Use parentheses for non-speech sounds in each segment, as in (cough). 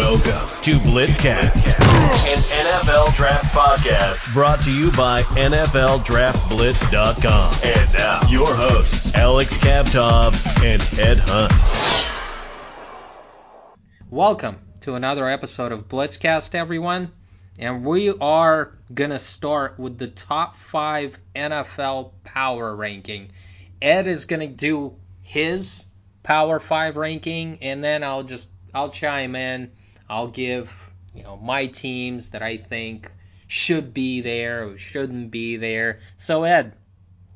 Welcome to Blitzcast, an NFL draft podcast brought to you by NFLDraftBlitz.com. And now, your hosts, Alex Kavtov and Ed Hunt. Welcome to another episode of Blitzcast, everyone. And we are going to start with the top five NFL power ranking. Ed is going to do his power five ranking, and then I'll just I'll chime in. I'll give you know my teams that I think should be there or shouldn't be there. So Ed,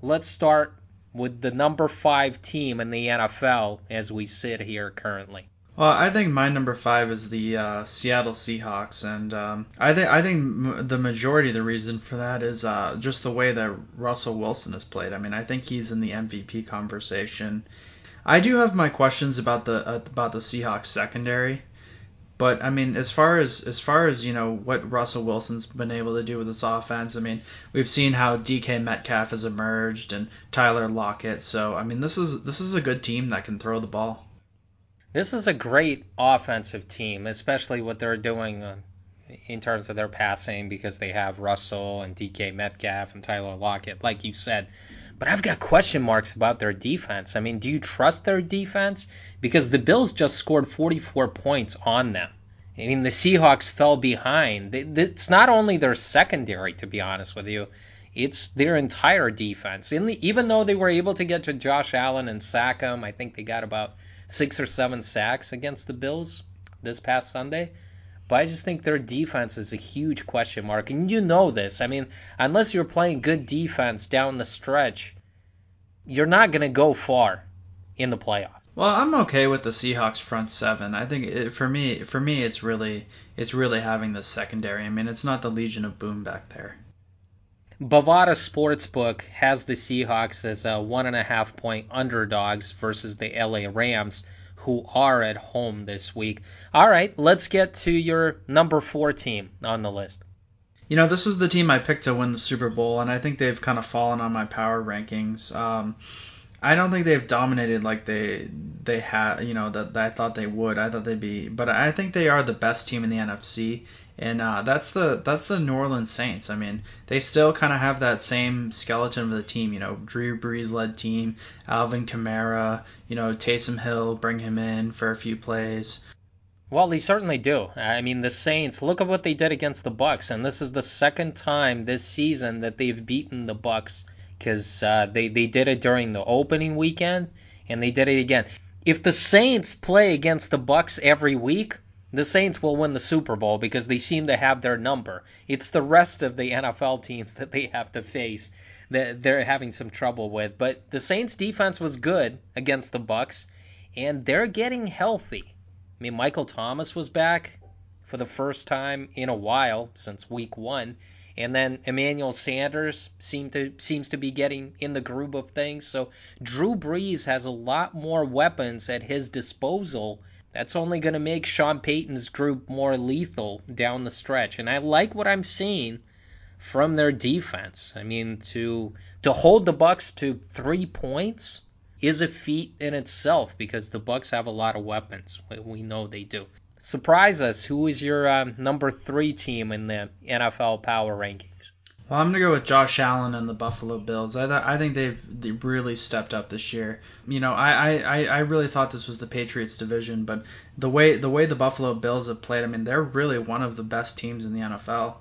let's start with the number five team in the NFL as we sit here currently. Well, I think my number five is the uh, Seattle Seahawks, and um, I think I think m- the majority of the reason for that is uh, just the way that Russell Wilson has played. I mean, I think he's in the MVP conversation. I do have my questions about the uh, about the Seahawks secondary, but I mean, as far as as far as you know, what Russell Wilson's been able to do with this offense, I mean, we've seen how DK Metcalf has emerged and Tyler Lockett. So I mean, this is this is a good team that can throw the ball. This is a great offensive team, especially what they're doing uh, in terms of their passing because they have Russell and DK Metcalf and Tyler Lockett, like you said. But I've got question marks about their defense. I mean, do you trust their defense? Because the Bills just scored 44 points on them. I mean, the Seahawks fell behind. It's not only their secondary, to be honest with you, it's their entire defense. The, even though they were able to get to Josh Allen and sack him, I think they got about six or seven sacks against the Bills this past Sunday. But I just think their defense is a huge question mark. And you know this. I mean, unless you're playing good defense down the stretch, you're not going to go far in the playoffs. Well, I'm okay with the Seahawks front seven. I think it, for me, for me, it's really, it's really having the secondary. I mean, it's not the Legion of Boom back there. Bovada Sportsbook has the Seahawks as a one and a half point underdogs versus the LA Rams, who are at home this week. All right, let's get to your number four team on the list. You know, this is the team I picked to win the Super Bowl, and I think they've kind of fallen on my power rankings. Um, I don't think they've dominated like they they had, you know, that, that I thought they would. I thought they'd be, but I think they are the best team in the NFC, and uh, that's the that's the New Orleans Saints. I mean, they still kind of have that same skeleton of the team. You know, Drew Brees led team, Alvin Kamara. You know, Taysom Hill, bring him in for a few plays. Well, they certainly do. I mean, the Saints. Look at what they did against the Bucs, and this is the second time this season that they've beaten the Bucs because uh, they they did it during the opening weekend, and they did it again. If the Saints play against the Bucs every week, the Saints will win the Super Bowl because they seem to have their number. It's the rest of the NFL teams (laughs) that they have to face that they're having some trouble with. But the Saints defense was good against the Bucs and they're getting healthy. I mean, Michael Thomas was back for the first time in a while since week 1. And then Emmanuel Sanders seem to seems to be getting in the groove of things. So Drew Brees has a lot more weapons at his disposal that's only going to make Sean Payton's group more lethal down the stretch. And I like what I'm seeing from their defense. I mean, to to hold the Bucs to three points is a feat in itself because the Bucs have a lot of weapons. We know they do. Surprise us. Who is your um, number three team in the NFL power rankings? Well, I'm gonna go with Josh Allen and the Buffalo Bills. I th- I think they've they really stepped up this year. You know, I, I, I really thought this was the Patriots division, but the way the way the Buffalo Bills have played, I mean, they're really one of the best teams in the NFL.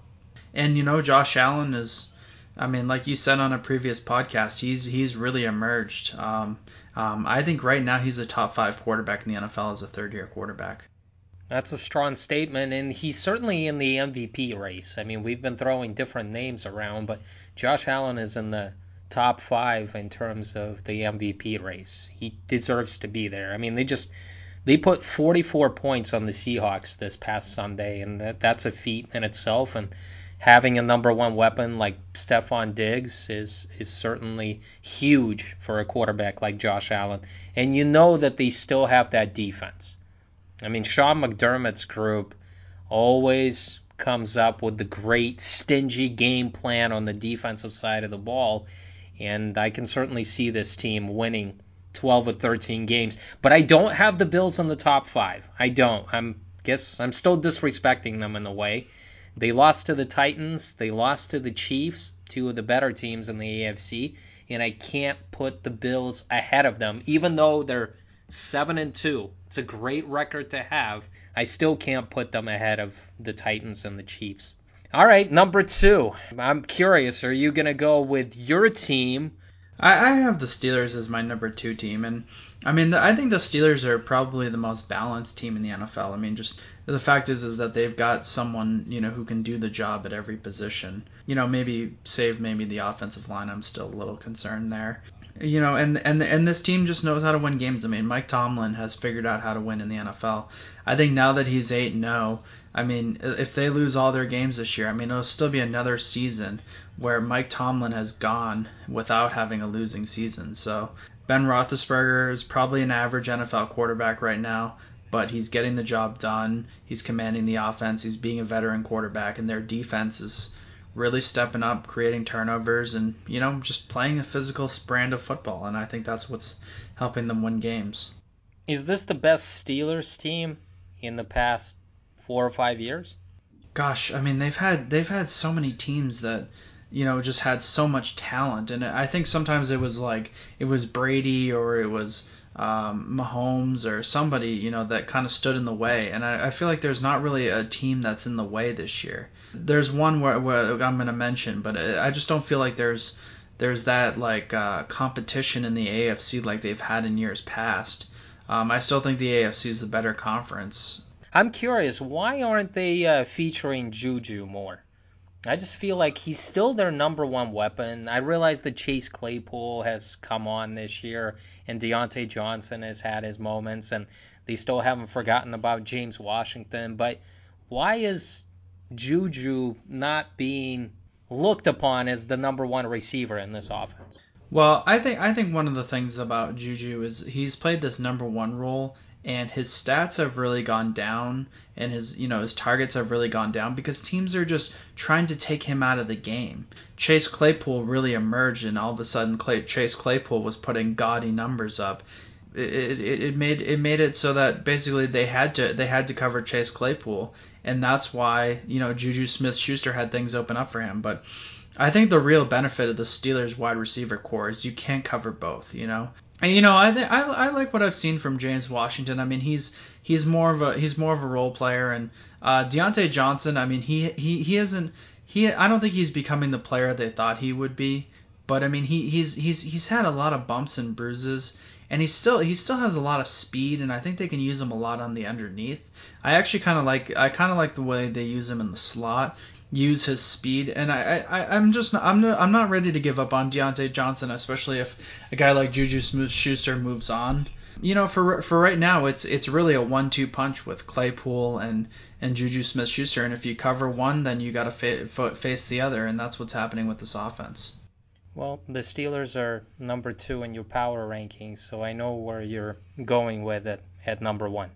And you know, Josh Allen is, I mean, like you said on a previous podcast, he's he's really emerged. Um, um, I think right now he's a top five quarterback in the NFL as a third year quarterback. That's a strong statement, and he's certainly in the MVP race. I mean, we've been throwing different names around, but Josh Allen is in the top five in terms of the MVP race. He deserves to be there. I mean, they just they put 44 points on the Seahawks this past Sunday, and that, that's a feat in itself. And having a number one weapon like Stefon Diggs is is certainly huge for a quarterback like Josh Allen. And you know that they still have that defense. I mean, Sean McDermott's group always comes up with the great stingy game plan on the defensive side of the ball, and I can certainly see this team winning 12 or 13 games. But I don't have the Bills in the top five. I don't. I'm guess I'm still disrespecting them in a way. They lost to the Titans, they lost to the Chiefs, two of the better teams in the AFC, and I can't put the Bills ahead of them, even though they're seven and two. It's a great record to have. I still can't put them ahead of the Titans and the Chiefs. All right, number two. I'm curious. Are you gonna go with your team? I, I have the Steelers as my number two team, and I mean, the, I think the Steelers are probably the most balanced team in the NFL. I mean, just the fact is is that they've got someone you know who can do the job at every position. You know, maybe save maybe the offensive line. I'm still a little concerned there. You know, and and and this team just knows how to win games. I mean, Mike Tomlin has figured out how to win in the NFL. I think now that he's eight and zero, I mean, if they lose all their games this year, I mean, it'll still be another season where Mike Tomlin has gone without having a losing season. So Ben Roethlisberger is probably an average NFL quarterback right now but he's getting the job done. He's commanding the offense. He's being a veteran quarterback, and their defense is really stepping up, creating turnovers, and you know just playing a physical brand of football. And I think that's what's helping them win games. Is this the best Steelers team in the past four or five years? Gosh, I mean they've had they've had so many teams that you know just had so much talent, and I think sometimes it was like it was Brady or it was um, Mahomes or somebody, you know, that kind of stood in the way. And I, I, feel like there's not really a team that's in the way this year. There's one where, where I'm going to mention, but I just don't feel like there's there's that like uh, competition in the AFC like they've had in years past. Um, I still think the AFC is the better conference. I'm curious, why aren't they uh, featuring Juju more? I just feel like he's still their number one weapon. I realize that Chase Claypool has come on this year, and Diontae Johnson has had his moments, and they still haven't forgotten about James Washington. But why is Juju not being looked upon as the number one receiver in this offense? Well, I think I think one of the things about Juju is he's played this number one role and his stats have really gone down and his you know his targets have really gone down because teams are just trying to take him out of the game. Chase Claypool really emerged and all of a sudden Clay, Chase Claypool was putting gaudy numbers up. It, it, it made it made it so that basically they had to they had to cover Chase Claypool and that's why you know Juju Smith Schuster had things open up for him but I think the real benefit of the Steelers wide receiver core is you can't cover both you know you know, I, th- I I like what I've seen from James Washington. I mean, he's he's more of a he's more of a role player, and uh, Diontae Johnson. I mean, he he he isn't he. I don't think he's becoming the player they thought he would be. But I mean, he he's he's he's had a lot of bumps and bruises, and he still he still has a lot of speed, and I think they can use him a lot on the underneath. I actually kind of like I kind of like the way they use him in the slot use his speed. And I, I I'm just I'm not, I'm not ready to give up on Diontae Johnson, especially if a guy like Juju Smith-Schuster moves on. You know, for for right now, it's it's really a one-two punch with Claypool and and Juju Smith-Schuster, and if you cover one, then you got to fa- face the other, and that's what's happening with this offense. Well, the Steelers are number two in your power rankings, so I know where you're going with it at number one.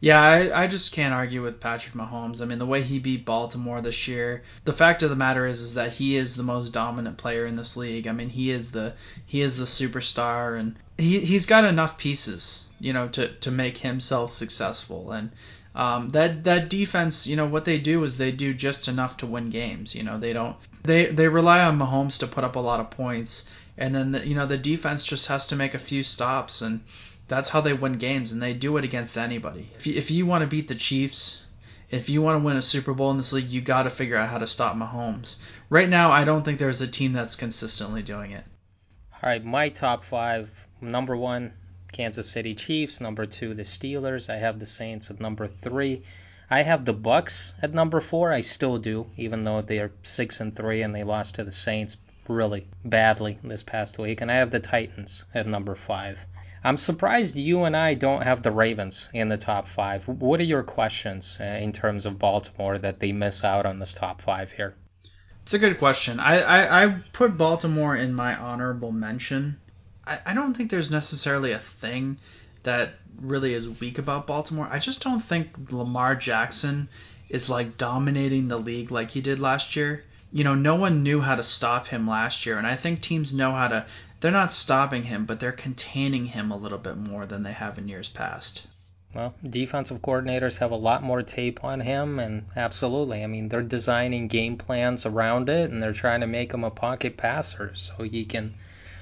Yeah, I, I just can't argue with Patrick Mahomes. I mean, the way he beat Baltimore this year. The fact of the matter is, is that he is the most dominant player in this league. I mean, he is the he is the superstar, and he he's got enough pieces, you know, to to make himself successful. And um, that that defense, you know, what they do is they do just enough to win games. You know, they don't they they rely on Mahomes to put up a lot of points, and then the, you know the defense just has to make a few stops and that's how they win games, and they do it against anybody. If you, if you want to beat the Chiefs, if you want to win a Super Bowl in this league, you got to figure out how to stop Mahomes. Right now, I don't think there's a team that's consistently doing it. All right, my top five. Number one, Kansas City Chiefs. Number two, the Steelers. I have the Saints at number three. I have the Bucs at number four. I still do, even though they are six and three and they lost to the Saints really badly this past week. And I have the Titans at number five. I'm surprised you and I don't have the Ravens in the top five. What are your questions uh, in terms of Baltimore that they miss out on this top five here? It's a good question. I, I, I put Baltimore in my honorable mention. I, I don't think there's necessarily a thing that really is weak about Baltimore. I just don't think Lamar Jackson is like dominating the league like he did last year. You know, no one knew how to stop him last year, and I think teams know how to they're not stopping him, but they're containing him a little bit more than they have in years past. Well, defensive coordinators have a lot more tape on him, and absolutely. I mean, they're designing game plans around it, and they're trying to make him a pocket passer so he can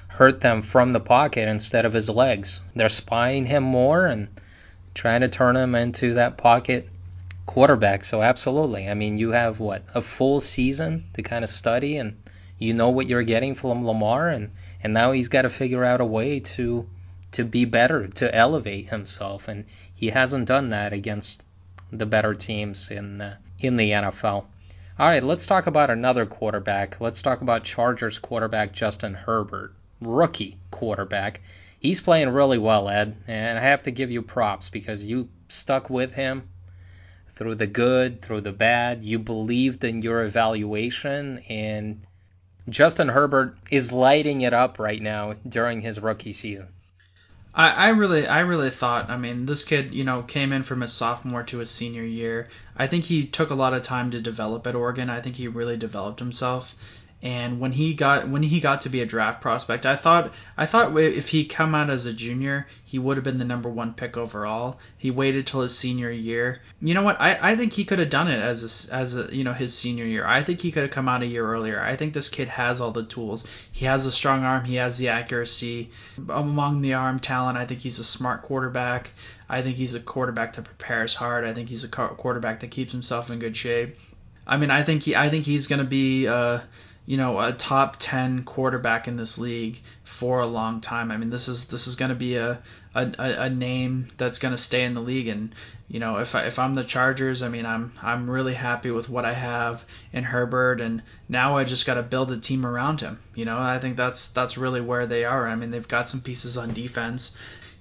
hurt them from the pocket instead of his legs. They're spying him more and trying to turn him into that pocket quarterback. So, absolutely. I mean, you have what? A full season to kind of study, and you know what you're getting from Lamar, and, and now he's got to figure out a way to to be better, to elevate himself, and he hasn't done that against the better teams in the, in the NFL. All right, let's talk about another quarterback. Let's talk about Chargers quarterback Justin Herbert, rookie quarterback. He's playing really well, Ed, and I have to give you props because you stuck with him through the good, through the bad. You believed in your evaluation, and Justin Herbert is lighting it up right now during his rookie season. I, I really I really thought I mean this kid you know came in from his sophomore to his senior year. I think he took a lot of time to develop at Oregon. I think he really developed himself. And when he got when he got to be a draft prospect, I thought I thought if he come out as a junior, he would have been the number one pick overall. He waited till his senior year. You know what? I, I think he could have done it as a, as a you know his senior year. I think he could have come out a year earlier. I think this kid has all the tools. He has a strong arm. He has the accuracy. Among the arm talent, I think he's a smart quarterback. I think he's a quarterback that prepares hard. I think he's a quarterback that keeps himself in good shape. I mean, I think he I think he's going to be. Uh, you know, a top 10 quarterback in this league for a long time. I mean, this is this is going to be a, a, a name that's going to stay in the league. And you know, if I, if I'm the Chargers, I mean, I'm I'm really happy with what I have in Herbert, and now I just got to build a team around him. You know, I think that's that's really where they are. I mean, they've got some pieces on defense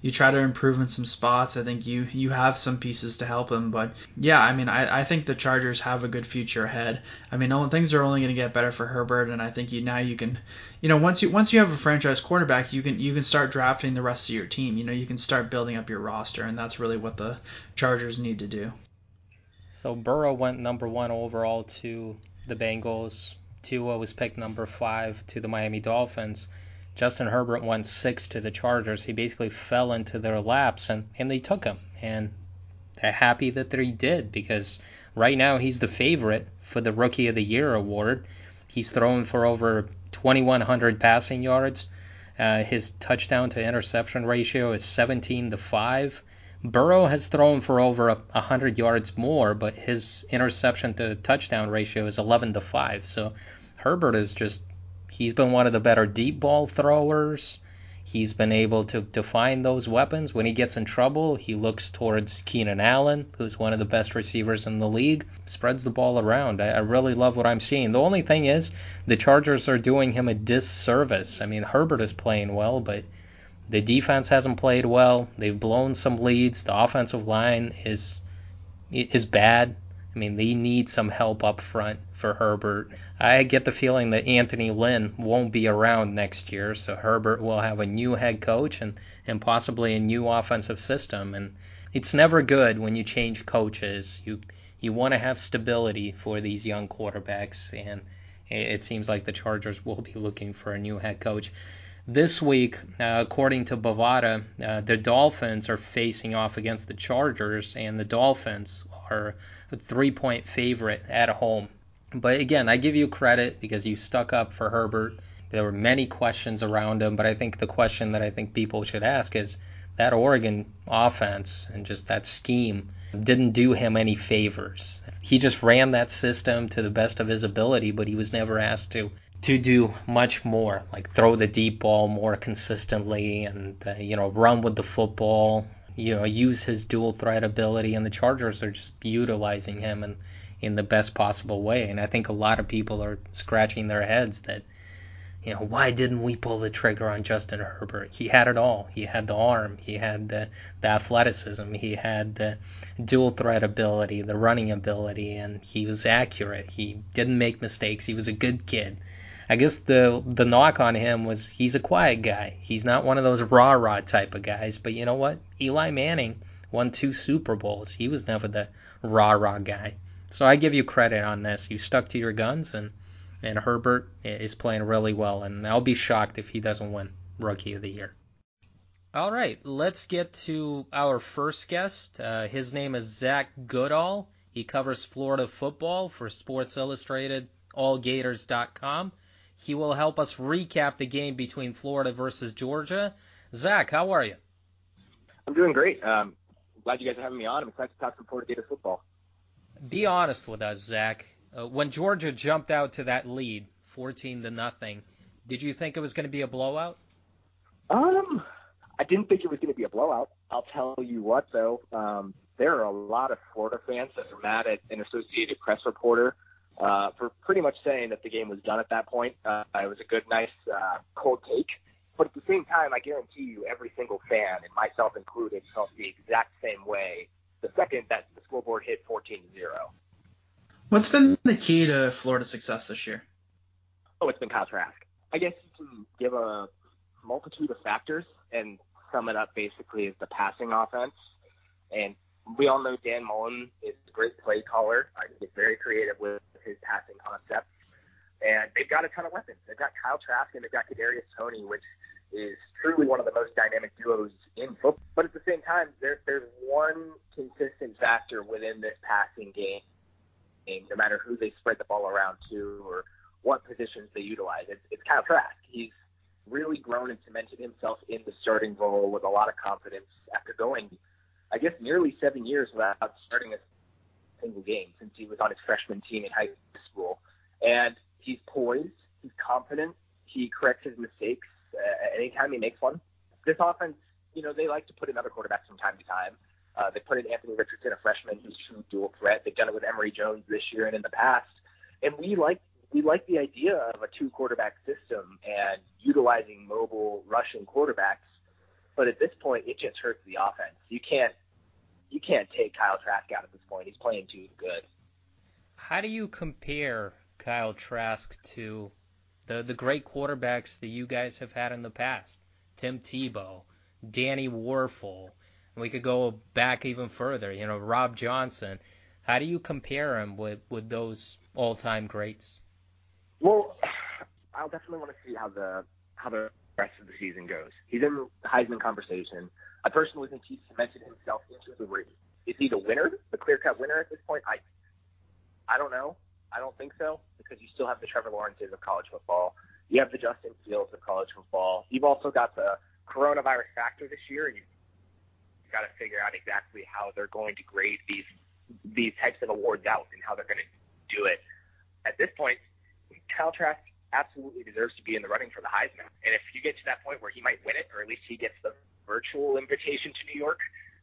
you try to improve in some spots. I think you you have some pieces to help him, but yeah, I mean, I, I think the Chargers have a good future ahead. I mean, things are only going to get better for Herbert, and I think you now you can, you know, once you once you have a franchise quarterback, you can you can start drafting the rest of your team. You know, you can start building up your roster, and that's really what the Chargers need to do. So Burrow went number one overall to the Bengals. Tua was picked number five to the Miami Dolphins. Justin Herbert went six to the Chargers. He basically fell into their laps and, and they took him. And they're happy that they did because right now he's the favorite for the Rookie of the Year award. He's thrown for over 2,100 passing yards. Uh, his touchdown to interception ratio is 17 to 5. Burrow has thrown for over 100 yards more, but his interception to touchdown ratio is 11 to 5. So Herbert is just He's been one of the better deep ball throwers. He's been able to, to find those weapons. When he gets in trouble, he looks towards Keenan Allen, who's one of the best receivers in the league, spreads the ball around. I, I really love what I'm seeing. The only thing is, the Chargers are doing him a disservice. I mean, Herbert is playing well, but the defense hasn't played well. They've blown some leads. The offensive line is is bad. I mean, they need some help up front for Herbert. I get the feeling that Anthony Lynn won't be around next year, so Herbert will have a new head coach and, and possibly a new offensive system. And it's never good when you change coaches. You you want to have stability for these young quarterbacks, and it seems like the Chargers will be looking for a new head coach. This week, uh, according to Bovada, uh, the Dolphins are facing off against the Chargers, and the Dolphins are a three point favorite at home. But again, I give you credit because you stuck up for Herbert. There were many questions around him, but I think the question that I think people should ask is that Oregon offense and just that scheme didn't do him any favors. He just ran that system to the best of his ability, but he was never asked to to do much more, like throw the deep ball more consistently and uh, you know run with the football you know, use his dual threat ability, and the Chargers are just utilizing him in, in the best possible way. And I think a lot of people are scratching their heads that, you know, why didn't we pull the trigger on Justin Herbert? He had it all. He had the arm, he had the, the athleticism, he had the dual threat ability, the running ability, and he was accurate. He didn't make mistakes. He was a good kid. I guess the the knock on him was he's a quiet guy. He's not one of those rah rah type of guys. But you know what? Eli Manning won two Super Bowls. He was never the rah rah guy. So I give you credit on this. You stuck to your guns, and and Herbert is playing really well. And I'll be shocked if he doesn't win Rookie of the Year. All right, let's get to our first guest. Uh, his name is Zach Goodall. He covers Florida football for Sports Illustrated, AllGators.com. He will help us recap the game between Florida versus Georgia. Zach, how are you? I'm doing great. Um, glad you guys are having me on. I'm excited to talk some Florida Gators football. Be honest with us, Zach. Uh, when Georgia jumped out to that lead, 14 to nothing, did you think it was going to be a blowout? Um, I didn't think it was going to be a blowout. I'll tell you what, though. Um, there are a lot of Florida fans that are mad at an Associated Press reporter uh, for pretty much saying that the game was done at that point. Uh, it was a good, nice, uh, cold take. But at the same time, I guarantee you, every single fan, and myself included, felt the exact same way the second that the scoreboard hit 14 0. What's been the key to Florida's success this year? Oh, it's been Kyle Trask. I guess you can give a multitude of factors and sum it up basically as the passing offense. And we all know Dan Mullen is a great play caller. I think he's very creative with his passing concepts. And they've got a ton of weapons. They've got Kyle Trask and they've got Kadarius Tony, which is truly one of the most dynamic duos in football. But at the same time, there, there's one consistent factor within this passing game, no matter who they spread the ball around to or what positions they utilize. It's, it's Kyle Trask. He's really grown and cemented himself in the starting role with a lot of confidence after going, I guess, nearly seven years without starting a single game since he was on his freshman team in high school. And he's poised, he's confident, he corrects his mistakes uh, anytime he makes one. This offense, you know, they like to put in other quarterbacks from time to time. Uh, they put in Anthony Richardson, a freshman who's true dual threat. They've done it with Emory Jones this year and in the past. And we like we like the idea of a two quarterback system and utilizing mobile rushing quarterbacks. But at this point, it just hurts the offense. You can't you can't take Kyle Trask out at this point. He's playing too good. How do you compare Kyle Trask to the the great quarterbacks that you guys have had in the past? Tim Tebow, Danny Wuerffel. We could go back even further. You know, Rob Johnson. How do you compare him with with those all time greats? Well, I'll definitely want to see how the how the rest of the season goes. He's in the Heisman conversation. I personally think he's cemented himself into the race. Is he the winner, the clear cut winner at this point? I I don't know. I don't think so because you still have the Trevor Lawrences of college football. You have the Justin Fields of college football. You've also got the coronavirus factor this year, and you've got to figure out exactly how they're going to grade these these types of awards out and how they're going to do it. At this point, Kyle absolutely deserves to be in the running for the Heisman. And if you get to that point where he might win it, or at least he gets the virtual invitation to New York,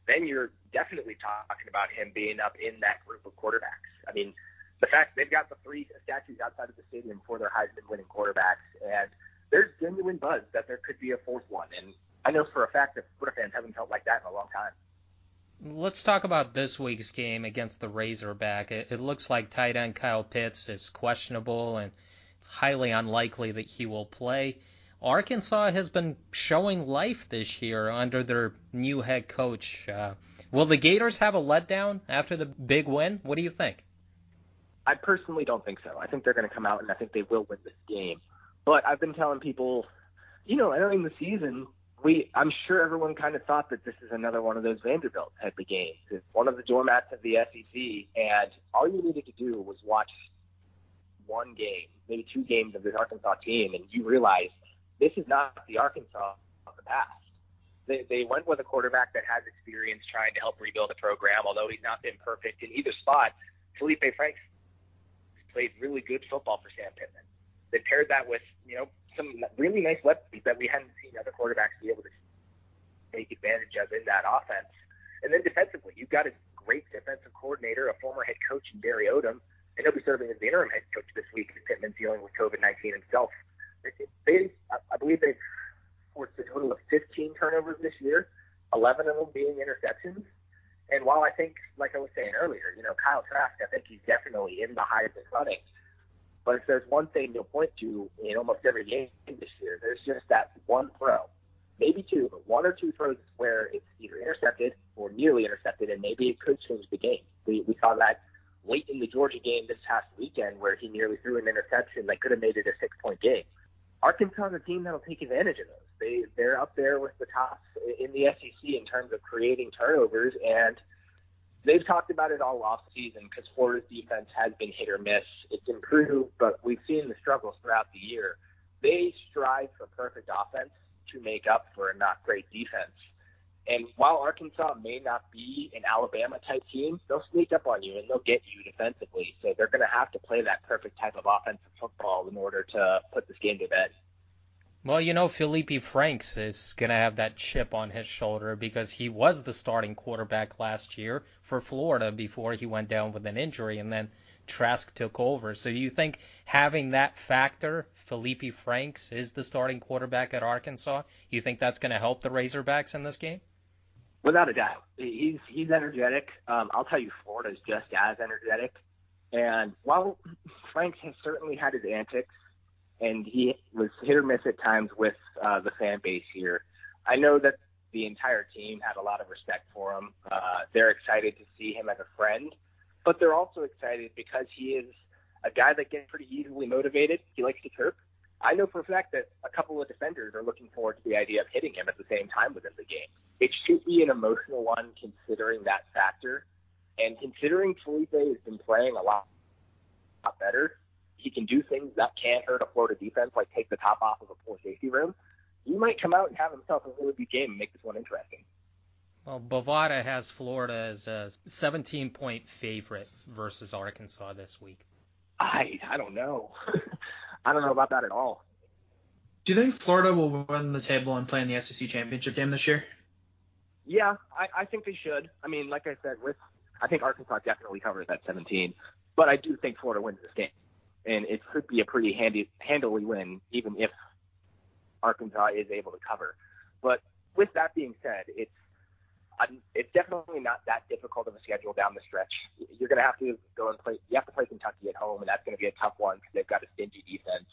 then you're definitely talking about him being up in that group of quarterbacks. I mean, the fact they've got the three statues outside of the stadium for their Heisman winning quarterbacks, and there's genuine buzz that there could be a fourth one. And I know for a fact that Florida fans haven't felt like that in a long time. Let's talk about this week's game against the Razorback. It, it looks like tight end Kyle Pitts is questionable, and it's highly unlikely that he will play. Arkansas has been showing life this year under their new head coach. Uh, will the Gators have a letdown after the big win? What do you think? I personally don't think so. I think they're going to come out and I think they will win this game. But I've been telling people, you know, entering the season, we I'm sure everyone kind of thought that this is another one of those Vanderbilt type of games. It's one of the doormats of the SEC, and all you needed to do was watch one game, maybe two games of this Arkansas team, and you realize this is not the Arkansas of the past. They, they went with a quarterback that has experience trying to help rebuild a program, although he's not been perfect in either spot. Felipe Franks played really good football for Sam Pittman. They paired that with, you know, some really nice weapons that we hadn't seen other quarterbacks be able to take advantage of in that offense. And then defensively, you've got a great defensive coordinator, a former head coach in Barry Odom, and he'll be serving as the interim head coach this week as Pittman's dealing with COVID-19 himself. They, I believe they've forced a total of 15 turnovers this year, 11 of them being interceptions. And while I think, like I was saying earlier, you know, Kyle Trask, I think he's definitely in the Heisman running. But if there's one thing you'll point to in almost every game this year, there's just that one throw, maybe two, but one or two throws where it's either intercepted or nearly intercepted, and maybe it could change the game. We, we saw that late in the Georgia game this past weekend where he nearly threw an interception that could have made it a six point game. Arkansas is a team that'll take advantage of those. They they're up there with the tops in the SEC in terms of creating turnovers, and they've talked about it all off season because Florida's defense has been hit or miss. It's improved, but we've seen the struggles throughout the year. They strive for perfect offense to make up for a not great defense. And while Arkansas may not be an Alabama type team, they'll sneak up on you and they'll get you defensively. So they're going to have to play that perfect type of offensive football in order to put this game to bed. Well, you know, Felipe Franks is going to have that chip on his shoulder because he was the starting quarterback last year for Florida before he went down with an injury and then Trask took over. So do you think having that factor, Felipe Franks is the starting quarterback at Arkansas, you think that's going to help the Razorbacks in this game? Without a doubt, he's he's energetic. Um, I'll tell you, Florida's just as energetic. And while Franks has certainly had his antics, and he was hit or miss at times with uh, the fan base here, I know that the entire team had a lot of respect for him. Uh, they're excited to see him as a friend, but they're also excited because he is a guy that gets pretty easily motivated. He likes to chirp. I know for a fact that a couple of defenders are looking forward to the idea of hitting him at the same time within the game. It should be an emotional one considering that factor. And considering Felipe has been playing a lot, a lot better, he can do things that can hurt a Florida defense, like take the top off of a poor safety room. He might come out and have himself a really good game and make this one interesting. Well, Bovada has Florida as a 17 point favorite versus Arkansas this week. I I don't know. (laughs) I don't know about that at all. Do you think Florida will win the table and play in the SEC championship game this year? Yeah, I, I think they should. I mean, like I said, with I think Arkansas definitely covers that 17, but I do think Florida wins this game, and it could be a pretty handy, handily win, even if Arkansas is able to cover. But with that being said, it's it's definitely not that difficult of a schedule down the stretch. You're going to have to go and play. You have to play Kentucky at home, and that's going to be a tough one because they've got a stingy defense.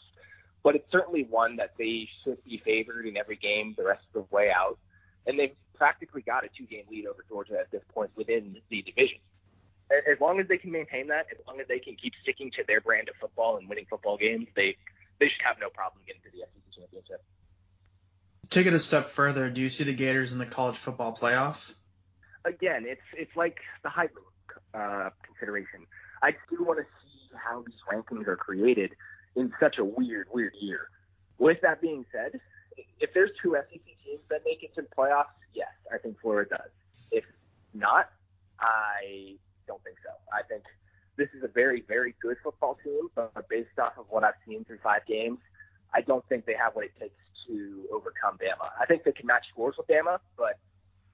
But it's certainly one that they should be favored in every game the rest of the way out, and they've practically got a two-game lead over Georgia at this point within the division. As long as they can maintain that, as long as they can keep sticking to their brand of football and winning football games, they they should have no problem getting to the SEC championship take it a step further, do you see the Gators in the college football playoff? Again, it's it's like the Heisman uh, consideration. I do want to see how these rankings are created in such a weird, weird year. With that being said, if there's two SEC teams that make it to the playoffs, yes, I think Florida does. If not, I don't think so. I think this is a very, very good football team, but based off of what I've seen through five games, I don't think they have what it takes to overcome Bama. I think they can match scores with Bama, but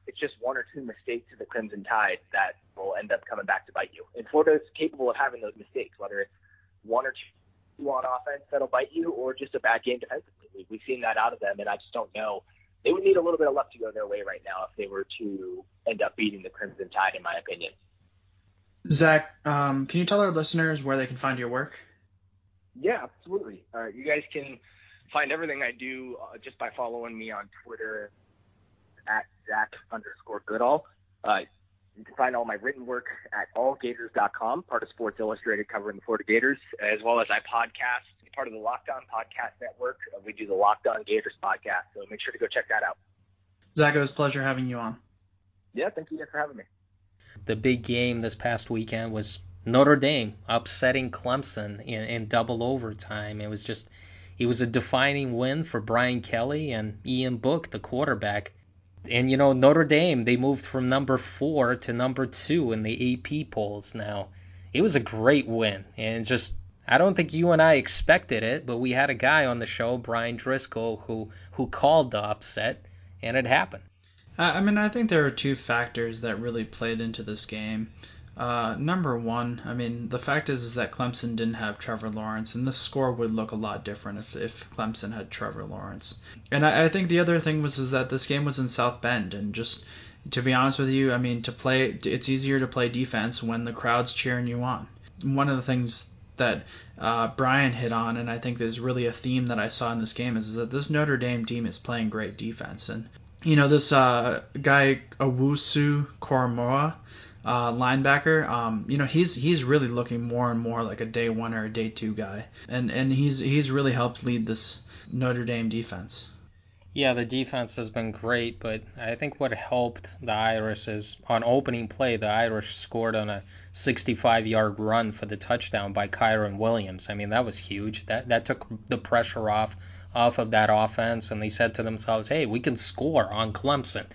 it's just one or two mistakes to the Crimson Tide that will end up coming back to bite you. And Florida is capable of having those mistakes, whether it's one or two on offense that'll bite you, or just a bad game defensively. We've seen that out of them, and I just don't know. They would need a little bit of luck to go their way right now if they were to end up beating the Crimson Tide, in my opinion. Zach, um, can you tell our listeners where they can find your work? Yeah, absolutely. Uh, you guys can find everything I do uh, just by following me on Twitter at Zach underscore Goodall. Uh, you can find all my written work at allgators.com, part of Sports Illustrated covering the Florida Gators, as well as I podcast, part of the Locked On Podcast Network. Uh, we do the Locked On Gators podcast, so make sure to go check that out. Zach, it was a pleasure having you on. Yeah, thank you guys for having me. The big game this past weekend was Notre Dame upsetting Clemson in, in double overtime. It was just it was a defining win for Brian Kelly and Ian Book, the quarterback. And you know Notre Dame, they moved from number four to number two in the AP polls now. It was a great win, and just I don't think you and I expected it, but we had a guy on the show, Brian Driscoll, who who called the upset, and it happened. I mean, I think there are two factors that really played into this game. Uh, number one, I mean, the fact is is that Clemson didn't have Trevor Lawrence, and the score would look a lot different if, if Clemson had Trevor Lawrence. And I, I think the other thing was is that this game was in South Bend, and just to be honest with you, I mean, to play, it's easier to play defense when the crowd's cheering you on. One of the things that uh, Brian hit on, and I think there's really a theme that I saw in this game, is, is that this Notre Dame team is playing great defense, and you know this uh, guy Owusu Koramoah uh, linebacker. Um, you know, he's he's really looking more and more like a day one or a day two guy, and and he's he's really helped lead this Notre Dame defense. Yeah, the defense has been great, but I think what helped the Irish is on opening play, the Irish scored on a 65-yard run for the touchdown by Kyren Williams. I mean, that was huge. That that took the pressure off off of that offense, and they said to themselves, "Hey, we can score on Clemson."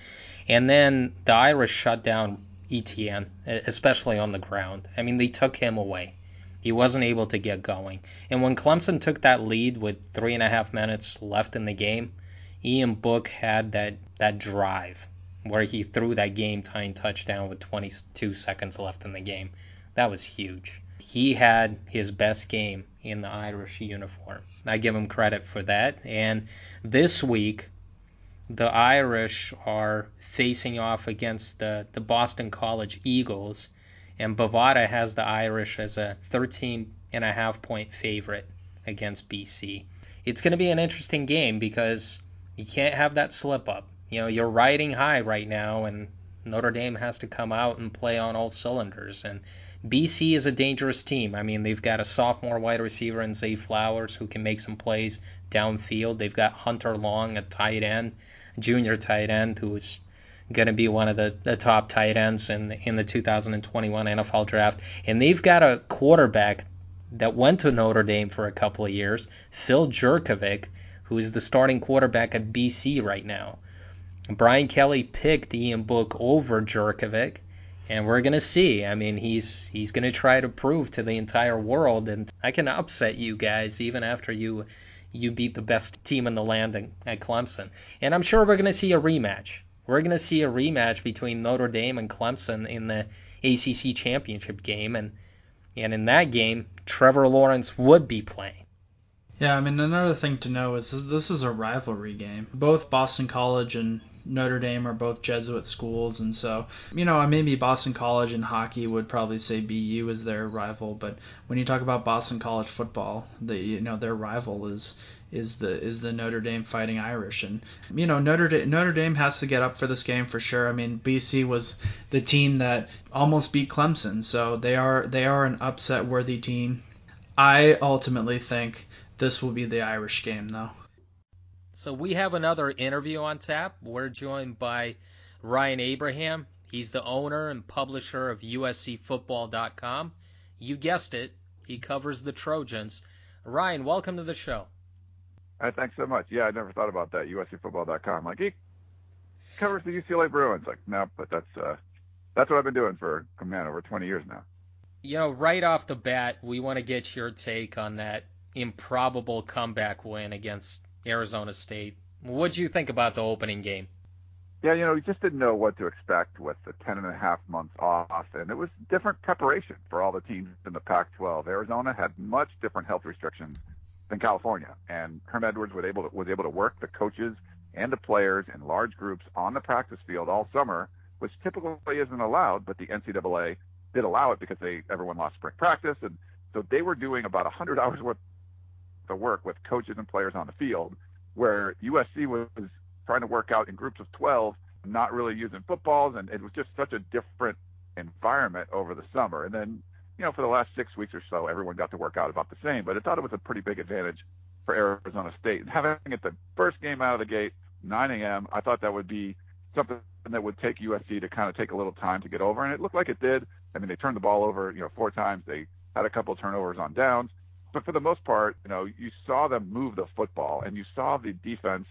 And then the Irish shut down Etienne, especially on the ground. I mean, they took him away. He wasn't able to get going. And when Clemson took that lead with three and a half minutes left in the game, Ian Book had that, that drive where he threw that game tying touchdown with 22 seconds left in the game. That was huge. He had his best game in the Irish uniform. I give him credit for that. And this week, the Irish are facing off against the, the Boston College Eagles, and Bovada has the Irish as a 13 and a half point favorite against BC. It's going to be an interesting game because you can't have that slip up. You know, you're riding high right now, and Notre Dame has to come out and play on all cylinders. And BC is a dangerous team. I mean, they've got a sophomore wide receiver in Zay Flowers who can make some plays downfield. They've got Hunter Long, a tight end, junior tight end, who's going to be one of the, the top tight ends in the, in the 2021 NFL draft. And they've got a quarterback that went to Notre Dame for a couple of years, Phil Jurkovec, who is the starting quarterback at BC right now. Brian Kelly picked Ian Book over Jurkovec, and we're gonna see. I mean, he's he's gonna try to prove to the entire world, and I can upset you guys even after you you beat the best team in the land at Clemson. And I'm sure we're gonna see a rematch. We're gonna see a rematch between Notre Dame and Clemson in the ACC championship game, and and in that game, Trevor Lawrence would be playing. Yeah, I mean another thing to know is this is a rivalry game. Both Boston College and Notre Dame are both Jesuit schools, and so you know maybe Boston College in hockey would probably say BU is their rival, but when you talk about Boston College football, the you know their rival is is the is the Notre Dame Fighting Irish, and you know Notre Dame, Notre Dame has to get up for this game for sure. I mean BC was the team that almost beat Clemson, so they are they are an upset worthy team. I ultimately think this will be the Irish game though. So we have another interview on tap. We're joined by Ryan Abraham. He's the owner and publisher of USCFootball.com. You guessed it, he covers the Trojans. Ryan, welcome to the show. Uh, thanks so much. Yeah, I never thought about that. USCFootball.com. Like he covers the UCLA Bruins. Like no, but that's uh, that's what I've been doing for man over 20 years now. You know, right off the bat, we want to get your take on that improbable comeback win against Arizona State. What do you think about the opening game? Yeah, you know, we just didn't know what to expect with the 10 and a half months off, and it was different preparation for all the teams in the Pac-12. Arizona had much different health restrictions than California, and Herm Edwards was able to, was able to work the coaches and the players in large groups on the practice field all summer, which typically isn't allowed, but the NCAA did allow it because they everyone lost spring practice, and so they were doing about 100 hours worth to work with coaches and players on the field, where USC was trying to work out in groups of 12, not really using footballs, and it was just such a different environment over the summer. And then, you know, for the last six weeks or so, everyone got to work out about the same. But I thought it was a pretty big advantage for Arizona State. And having it the first game out of the gate, 9 a.m., I thought that would be something that would take USC to kind of take a little time to get over, and it looked like it did. I mean, they turned the ball over, you know, four times. They had a couple turnovers on downs, but for the most part, you know, you saw them move the football and you saw the defense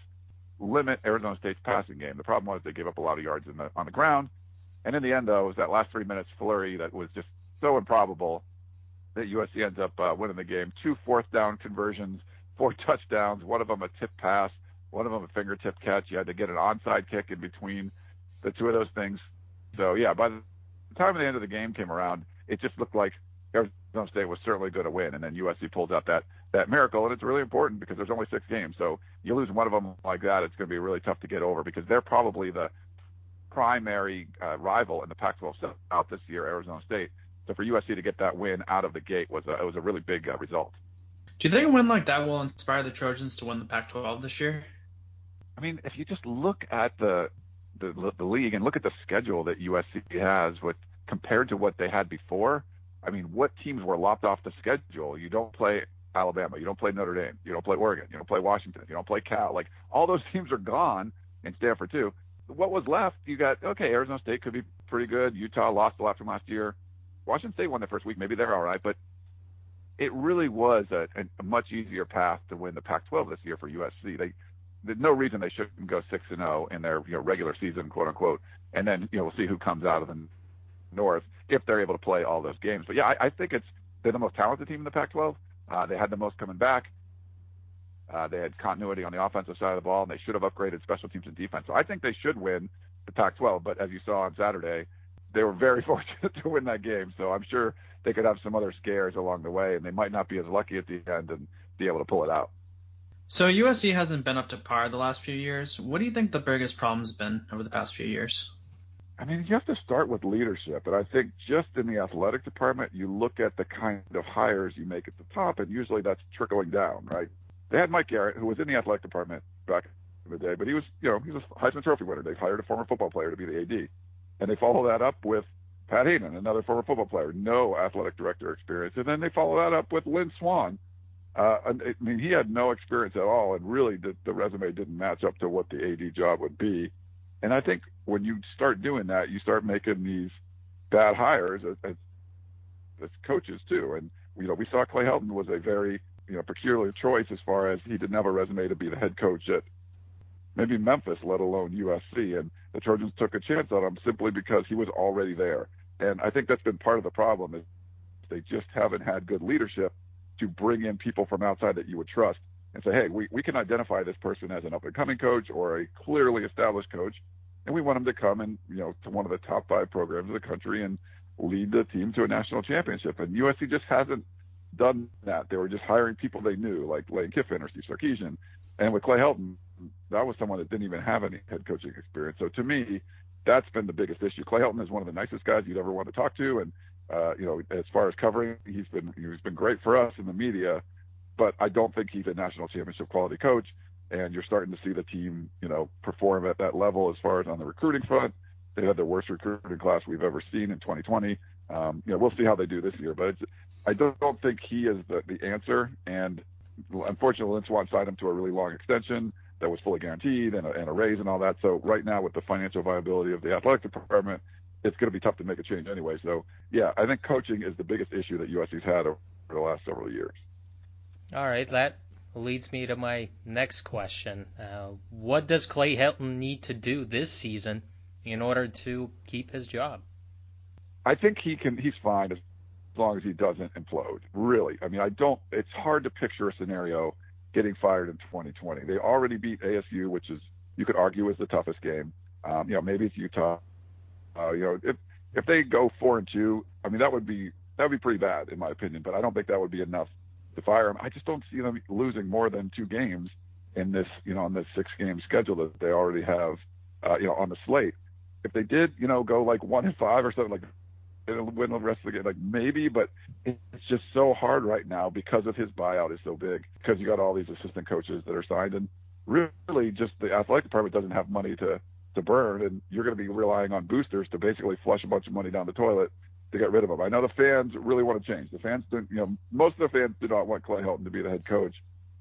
limit Arizona State's passing game. The problem was they gave up a lot of yards the, on the ground. And in the end, though, was that last three minutes flurry that was just so improbable that USC ends up uh, winning the game. Two fourth down conversions, four (laughs) touchdowns, one of them a tip pass, one of them a fingertip catch. You had to get an onside kick in between the two of those things. So, yeah, by the time the end of the game came around, it just looked like Arizona State was certainly going to win, and then USC pulls out that that miracle, and it's really important because there's only six games. So you lose one of them like that, it's going to be really tough to get over because they're probably the primary uh, rival in the Pac-12 South this year, Arizona State. So for USC to get that win out of the gate was a, it was a really big uh, result. Do you think a win like that will inspire the Trojans to win the Pac-12 this year? I mean, if you just look at the the, the league and look at the schedule that USC has, with compared to what they had before, I mean, what teams were lopped off the schedule? You don't play Alabama, you don't play Notre Dame, you don't play Oregon, you don't play Washington, you don't play Cal. Like all those (laughs) teams are gone, and Stanford too. What was left? You got okay. Arizona State could be pretty good. Utah lost a lot from last year. Washington State won the first week. Maybe they're all right, but it really was a, a much easier path to win the Pac-12 this year for USC. They there's no reason they shouldn't go six and zero oh in their you know regular season, quote unquote, and then you know we'll see who comes out of the North if they're able to play all those games. But yeah, I, I think it's they're the most talented team in the Pac-12. Uh, they had the most coming back. Uh, they had continuity on the offensive side of the ball, and they should have upgraded special teams and defense. So I think they should win the Pac-12. But as you saw on Saturday, they were very (laughs) fortunate to win that game. So I'm sure they could have some other scares along the way, and they might not be as lucky at the end and be able to pull it out. So USC hasn't been up to par the last few years. What do you think the biggest problem's been over the past few years? I mean, you have to start with leadership. And I think just in the athletic department, you look at the kind of hires you make at the top, and usually that's trickling down, right? They had Mike Garrett, who was in the athletic department back in the day, but he was, you know, he's a Heisman Trophy winner. They've hired a former football player to be the AD. And they follow that up with Pat Hayden, another former football player, no athletic director experience. And then they follow that up with Lynn Swann. Uh, I mean, he had no experience at all, and really the, the resume didn't match up to what the AD job would be. And I think when you start doing that, you start making these bad hires as, as, as coaches too. And you know, we saw Clay Helton was a very you know peculiar choice as far as he didn't have a resume to be the head coach at maybe Memphis, let alone USC. And the Trojans took a chance on him simply because he was already there. And I think that's been part of the problem is they just haven't had good leadership to bring in people from outside that you would trust and say, hey, we, we can identify this person as an up and coming coach or a clearly established coach, and we want him to come and you know to one of the top five programs in the country and lead the team to a national championship. And USC just hasn't done that. They were just hiring people they knew, like Lane Kiffin or Steve Sarkisian. And with Clay Helton, that was someone that didn't even have any head coaching experience. So to me, that's been the biggest issue. Clay Helton is one of the nicest guys you'd ever want to talk to, and uh, you know, as far as covering, he's been he's been great for us in the media but I don't think he's a national championship quality coach. And you're starting to see the team, you know, perform at that level as far as on the recruiting front. They had the worst recruiting class we've ever seen in 2020. Um, you know, we'll see how they do this year, but I don't, don't think he is the, the answer. And unfortunately, Lynn Swann signed him to a really long extension that was fully guaranteed and a, and a raise and all that. So right now, with the financial viability of the athletic department, it's going to be tough to make a change anyway. So yeah, I think coaching is the biggest issue that USC's had over the last several years. All right, that leads me to my next question. Uh, what does Clay Helton need to do this season in order to keep his job? I think he can. He's fine as long as he doesn't implode. Really, I mean, I don't. It's hard to picture a scenario getting fired in 2020. They already beat ASU, which is you could argue is the toughest game. Um, you know, maybe it's Utah. Uh, you know, if if they go four and two, I mean, that would be that would be pretty bad in my opinion. But I don't think that would be enough fire him. I just don't see them losing more than two games in this, you know, on this six game schedule that they already have, uh, you know, on the slate. If they did, you know, go like one and five or something like win the rest of the game, like maybe, but it's just so hard right now because of his buyout is so big because you got all these assistant coaches that are signed and really just the athletic department doesn't have money to to burn and you're going to be relying on boosters to basically flush a bunch of money down the toilet to get rid of him. I know the fans really want to change. The fans, do, you know, most of the fans do not want Clay Helton to be the head coach,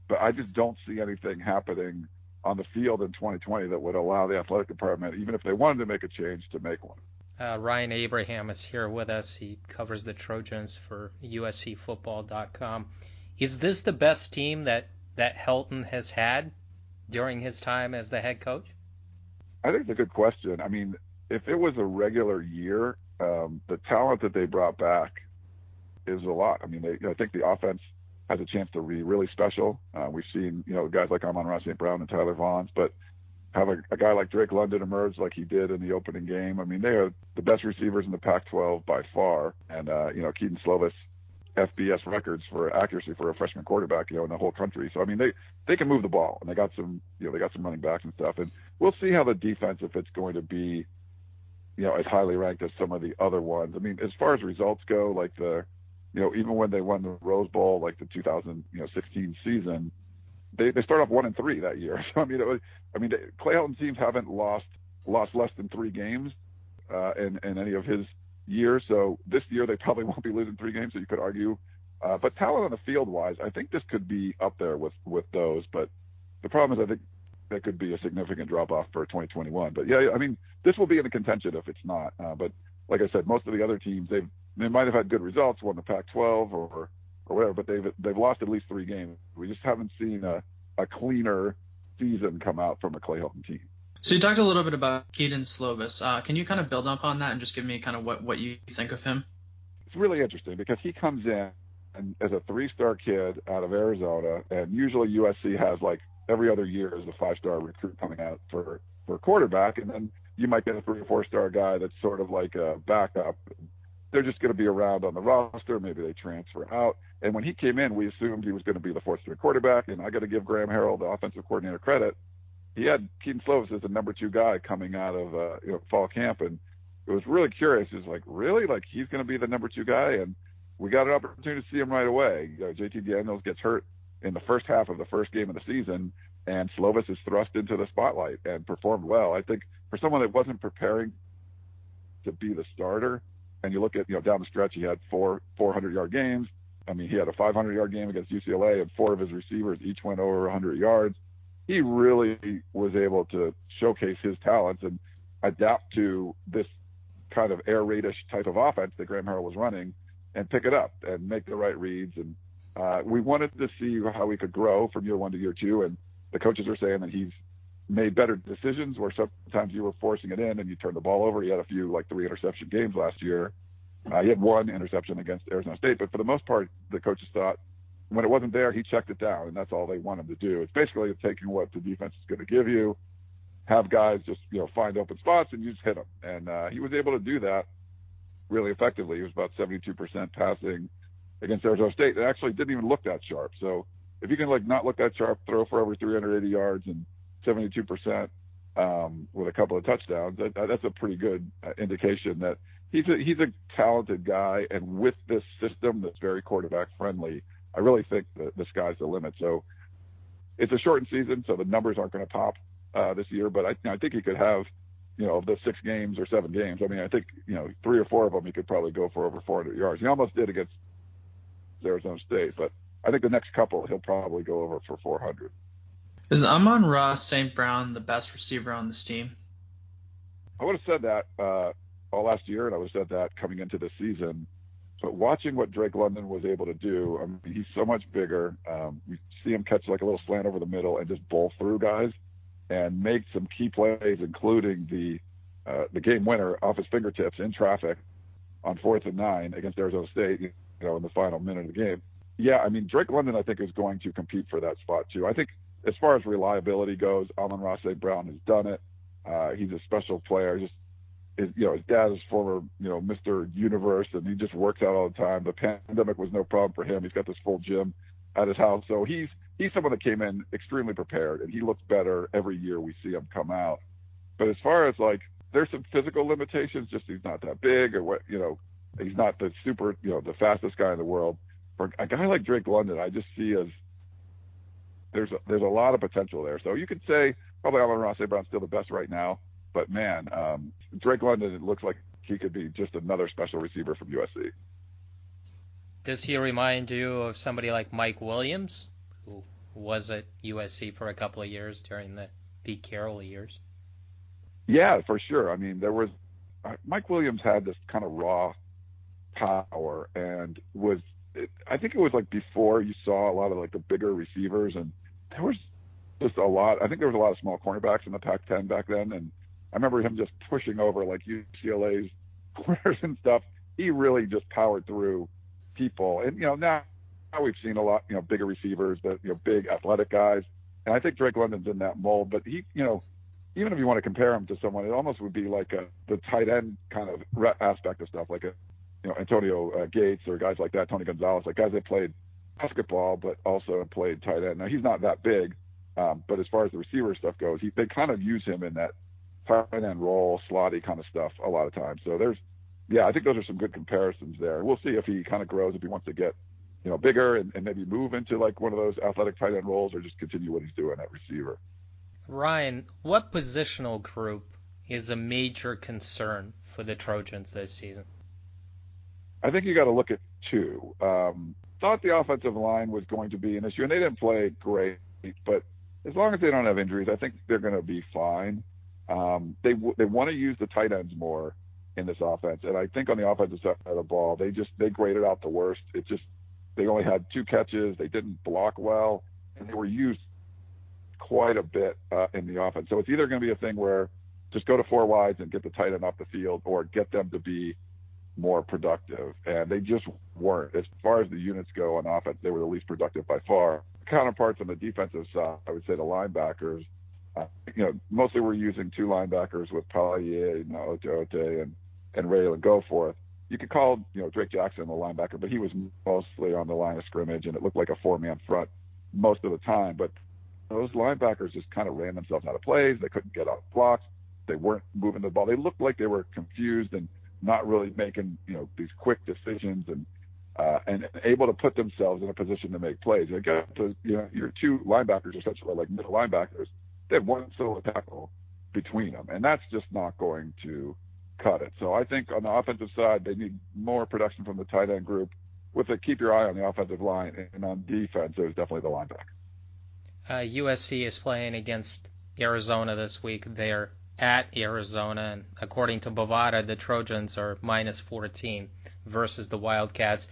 but I just don't see anything happening on the field in 2020 that would allow the athletic department, even if they wanted to make a change, to make one. Uh, Ryan Abraham is here with us. He covers the Trojans for USCFootball.com. Is this the best team that that Helton has had during his time as the head coach? I think it's a good question. I mean, if it was a regular year, um, the talent that they brought back is a lot. I mean, they, I think the offense has a chance to be really special. Uh, we've seen, you know, guys like Amon-Ra St. Brown and Tyler Vaughns, but have a, a guy like Drake London emerge like he did in the opening game. I mean, they are the best receivers in the Pac-12 by far, and uh, you know, Kedon Slovis FBS records for accuracy for a freshman quarterback, you know, in the whole country. So I mean, they they can move the ball, and they got some, you know, they got some running backs and stuff. And we'll see how the defense, if it's going to be you know, as highly ranked as some of the other ones. I mean, as far as results go, like the, you know, even when they won the Rose Bowl, like the 2016 season, they they start off one and three that year. (laughs) So I mean, was, I mean, Clay Helton teams haven't lost lost less than three games uh, in in any of his years. So this year they probably (laughs) won't be losing three games. So you could argue Uh, but talent on the field wise, I think this could be up there with with those. But the problem is, I think that could be a significant drop off for 2021. But yeah, I mean, this will be in the contention if it's not. Uh, but like I said, most of the other teams they've they might have had good results, won the Pac-12 or or whatever, but they've they've lost at least three games. We just haven't seen a a cleaner season come out from a Clay Helton team. So you talked a little bit about Kedon Slovis. Uh, can you kind of build up on that and just give me kind of what what you think of him? It's really interesting because he comes in and as a three-star kid out of Arizona, and usually USC has like every other year is a five-star recruit coming out for for quarterback, and then you might get a three or four-star guy that's sort of like a backup. They're just going to be around on the roster. Maybe they transfer out. And when he came in, we assumed he was going to be the fourth-string quarterback. And I got to give Graham Harrell, the offensive coordinator, credit. He had Kedon Slovis as the number two guy coming out of uh, you know fall camp, and it was really curious. He's like, really, like he's going to be the number two guy, and we got an opportunity to see him right away. You know, JT Daniels gets hurt in the first half of the first game of the season, and Slovis is thrust into the spotlight and performed well. I think for someone that wasn't preparing to be the starter, and you look at you know down the stretch, he had four 400 yard games. I mean, he had a 500 yard game against UCLA, and four of his receivers each went over 100 yards. He really was able to showcase his talents and adapt to this kind of air raidish type of offense that Graham Harrell was running and pick it up and make the right reads. And uh, we wanted to see how he could grow from year one to year two. And the coaches are saying that he's made better decisions where sometimes you were forcing it in and you turned the ball over. He had a few like three interception games last year. Uh, he had one interception against Arizona State, but for the most part, the coaches thought when it wasn't there, he checked it down, and that's all they want him to do. It's basically taking what the defense is going to give you, have guys just you know find open spots and you just hit them. And uh, he was able to do that really effectively. He was about 72% passing against Arizona State. It actually didn't even look that sharp. So if you can like not look that sharp, throw for over 380 yards and 72% um, with a couple of touchdowns, that, that's a pretty good uh, indication that he's a, he's a talented guy. And with this system that's very quarterback friendly, I really think that the sky's the limit. So it's a shortened season, so the numbers aren't going to pop uh, this year. But I, I think he could have you know, of the six games or seven games. I mean, I think, you know, three or four of them he could probably go for over 400 yards. He almost did against Arizona State, but I think the next couple he'll probably go over for 400. Is Amon-Ra St. Brown the best receiver on this team? I would have said that uh, all last year, and I would have said that coming into the season. But watching what Drake London was able to do, I mean, he's so much bigger. Um, you see him catch like a little slant over the middle and just bowl through guys and make some key plays, including the uh, the game winner off his fingertips in traffic on fourth and nine against Arizona State, you know, in the final minute of the game. Yeah, I mean Drake London, I think is going to compete for that spot too. I think as far as reliability goes, Amon-Ra Brown has done it. Uh, he's a special player. Just his, you know, his dad is former, you know, Mr. Universe, and he just works out all the time. The pandemic was no problem for him. He's got this full gym at his house, so he's he's someone that came in extremely prepared, and he looks better every year we see him come out. But as far as like, there's some physical limitations. Just he's not that big, or what you know, he's not the super, you know, the fastest guy in the world. For a guy like Drake London, I just see as there's a, there's a lot of potential there. So you could say probably Amon-Ra St. Brown's still the best right now, but man, um, Drake London, it looks like he could be just another special receiver from USC. Does he remind you of somebody like Mike Williams? who was at USC for a couple of years during the Pete Carroll years. Yeah, for sure. I mean, there was uh, Mike Williams had this kind of raw power and was it, I think it was like before you saw a lot of like the bigger receivers and there was just a lot. I think there was a lot of small cornerbacks in the Pac-10 back then, and I remember him just pushing over like UCLA's (laughs) corners and stuff. He really just powered through people, and you know now now we've seen a lot, you know, bigger receivers, but you know, big athletic guys. And I think Drake London's in that mold. But he, you know, even if you want to compare him to someone, it almost would be like a the tight end kind of aspect of stuff, like a you know Antonio uh, Gates or guys like that, Tony Gonzalez, like guys that played basketball but also played tight end. Now he's not that big, um, but as far as the receiver stuff goes, he they kind of use him in that tight end role, slotty kind of stuff a lot of times. So there's, yeah, I think those are some good comparisons there. We'll see if he kind of grows if he wants to get you know, bigger and, and maybe move into like one of those athletic tight end roles or just continue what he's doing at receiver. Ryan, what positional group is a major concern for the Trojans this season? I think you got to look at two. Um, thought the offensive line was going to be an issue, and they didn't play great, but as long as they don't have injuries, I think they're going to be fine. Um, they they want to use the tight ends more in this offense, and I think on the offensive side of the ball, they just they graded out the worst. It just they only had two catches, they didn't block well, and they were used quite a bit uh, in the offense. So it's either going to be a thing where just go to four wides and get the tight end off the field, or get them to be more productive. And they just weren't. As far as the units go on offense, they were the least productive by far. Counterparts on the defensive side, I would say the linebackers, uh, you know, mostly we're using two linebackers with Palaie, Gaoteote, and, and Raylan Goforth. You could call, you know, Drake Jackson the linebacker, but he was mostly on the line of scrimmage and it looked like a four man front most of the time. But those linebackers just kind of ran themselves out of plays. They couldn't get off blocks. They weren't moving the ball. They looked like they were confused and not really making you know these quick decisions and uh, and, able to put themselves in a position to make plays. They you know your two linebackers are such like middle linebackers. They have one solo tackle between them, and that's just not going to cut it. So I think on the offensive side, they need more production from the tight end group. With a keep your eye on the offensive line, and on defense, there's definitely the linebacker. Uh, USC is playing against Arizona this week. They're at Arizona, and according to Bovada, the Trojans are minus 14 versus the Wildcats.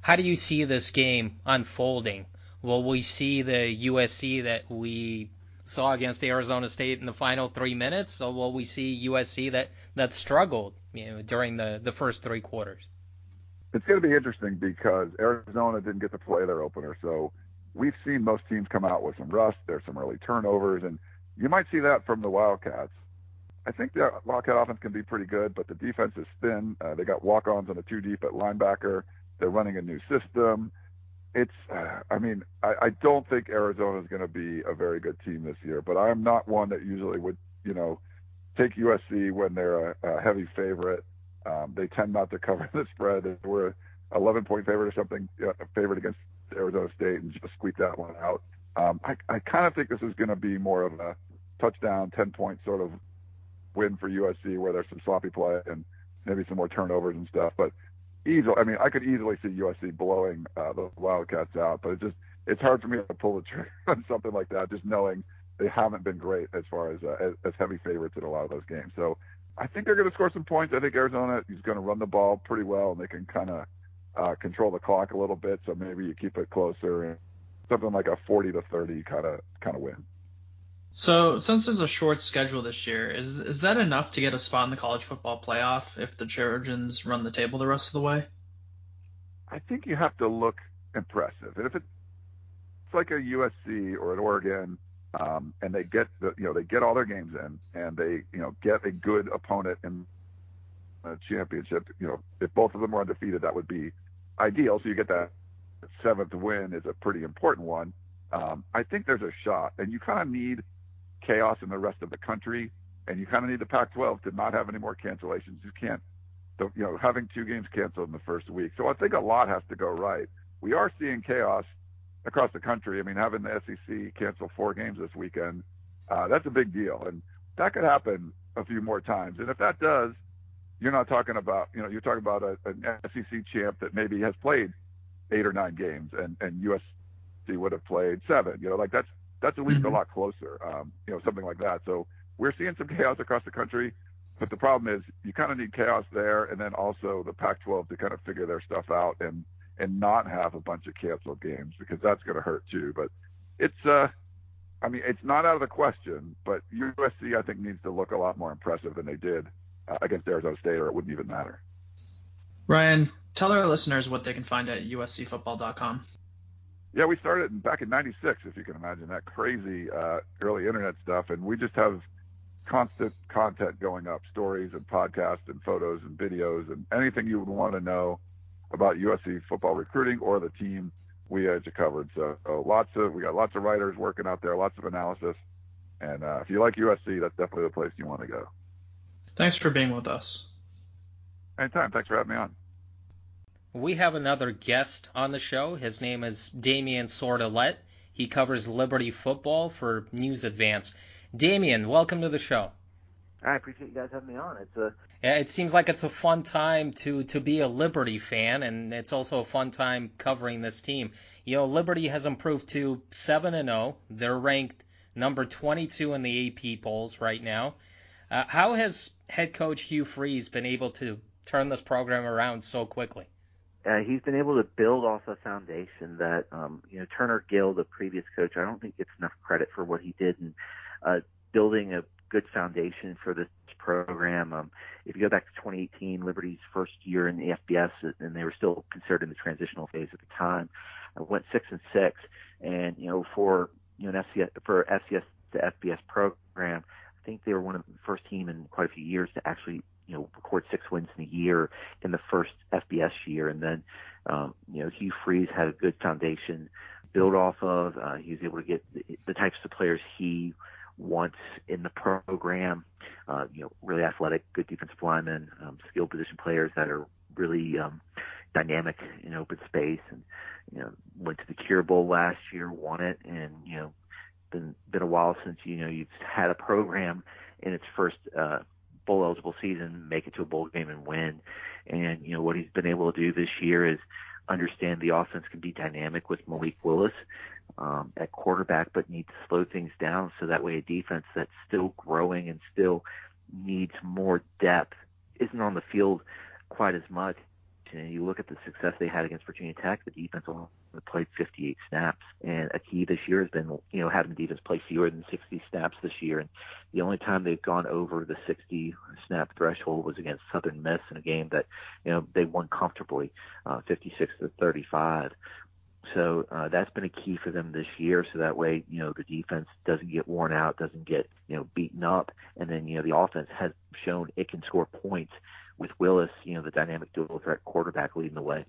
How do you see this game unfolding? Will we see the USC that we saw against Arizona State in the final three minutes, or will we see USC that that struggled you know, during the the first three quarters? It's going to be interesting because Arizona didn't get to play their opener, so we've seen most teams come out with some rust. There's some early turnovers, and you might see that from the Wildcats. I think the Wildcat offense can be pretty good, but the defense is thin. Uh, they got walk-ons on the two deep at linebacker. They're running a new system. It's, uh, I mean, I, I don't think Arizona is going to be a very good team this year, but I'm not one that usually would, you know, take USC when they're a, a heavy favorite. Um, they tend not to (laughs) cover the spread. They were 11 point favorite or something, uh, favorite against Arizona State and just squeak that one out. Um, I, I kind of think this is going to be more of a touchdown, 10 point sort of win for USC where there's some sloppy play and maybe some more turnovers and stuff. But easily, I mean, I could easily see USC blowing uh, the Wildcats out, but it just it's hard for me to pull the trigger (laughs) on something like that, just knowing they haven't been great as far as, uh, as as heavy favorites in a lot of those games. So I think they're going to score some points. I think Arizona is going to run the ball pretty well, and they can kind of uh, control the clock a little bit. So maybe you keep it closer and something like a 40 to 30 kind of kind of win. So, since there's a short schedule this year, is is that enough to get a spot in the college football playoff if the Trojans run the table the rest of the way? I think you have to look impressive. And if it's like a USC or an Oregon, um, and they get the, you know, they get all their games in, and they, you know, get a good opponent in a championship. You know, if both of them were undefeated, that would be ideal. So you get that seventh win is a pretty important one. Um, I think there's a shot, and you kind of need chaos in the rest of the country, and you kind of need the Pac-12 to not have any more cancellations. You can't, you know, having two games canceled in the first week. So I think a lot has to go right. We are seeing chaos across the country. I mean, having the SEC cancel four games this weekend, uh, that's a big deal, and that could happen a few more times. And if that does, you're not talking about, you know, you're talking about a, an SEC champ that maybe has played eight or nine games, and and USC would have played seven. You know, like that's that's at least mm-hmm. a lot closer, um, you know, something like that. So we're seeing some chaos across the country, but the problem is you kind of need chaos there, and then also the Pac-12 to kind of figure their stuff out and and not have a bunch of canceled games because that's going to hurt too. But it's, uh, I mean, it's not out of the question, but USC I think needs to look a lot more impressive than they did uh, against Arizona State, or it wouldn't even matter. Ryan, tell our listeners what they can find at uscfootball.com. Yeah, we started back in '96, if you can imagine that crazy uh, early internet stuff, and we just have constant content going up, stories and podcasts and photos and videos and anything you would want to know about USC football recruiting or the team we you covered. So, so lots of we got lots of writers working out there, lots of analysis, and uh, if you like USC, that's definitely the place you want to go. Thanks for being with us. Anytime. Thanks for having me on. We have another guest on the show. His name is Damien Sordelett. He covers Liberty football for News Advance. Damian, welcome to the show. I appreciate you guys having me on. It's a It seems like it's a fun time to to be a Liberty fan, and it's also a fun time covering this team. You know, Liberty has improved to seven and zero. Oh. They're ranked number 22 in the AP polls right now. Uh, how has head coach Hugh Freeze been able to turn this program around so quickly? Uh, he's been able to build off a foundation that, um, you know, Turner Gill, the previous coach, I don't think gets enough credit for what he did in uh, building a good foundation for this program. Um, if you go back to 2018, Liberty's first year in the FBS, and they were still considered in the transitional phase at the time, I went six and six, and you know for you know an FCS for FCS to FBS program, I think they were one of the first team in quite a few years to actually you know record six wins in a year in the first FBS year, and then um, you know Hugh Freeze had a good foundation build off of. Uh, he was able to get the, the types of players he wants in the program. Uh, you know, really athletic, good defensive linemen, um, skilled position players that are really um, dynamic in open space. And you know, went to the Cure Bowl last year, won it, and you know, been been a while since you know you've had a program in its first uh, bowl eligible season make it to a bowl game and win. And you know what he's been able to do this year is understand the offense can be dynamic with Malik Willis um, at quarterback, but need to slow things down so that way a defense that's still growing and still needs more depth isn't on the field quite as much. And you look at the success they had against Virginia Tech, the defense only played 58 snaps, and a key this year has been you know having the defense play fewer than 60 snaps this year. And the only time they've gone over the 60 snap threshold was against Southern Miss in a game that you know they won comfortably, uh, 56 to 35. So uh, that's been a key for them this year. So that way, you know, the defense doesn't get worn out, doesn't get you know beaten up, and then you know the offense has shown it can score points with Willis, you know, the dynamic dual threat quarterback leading the way.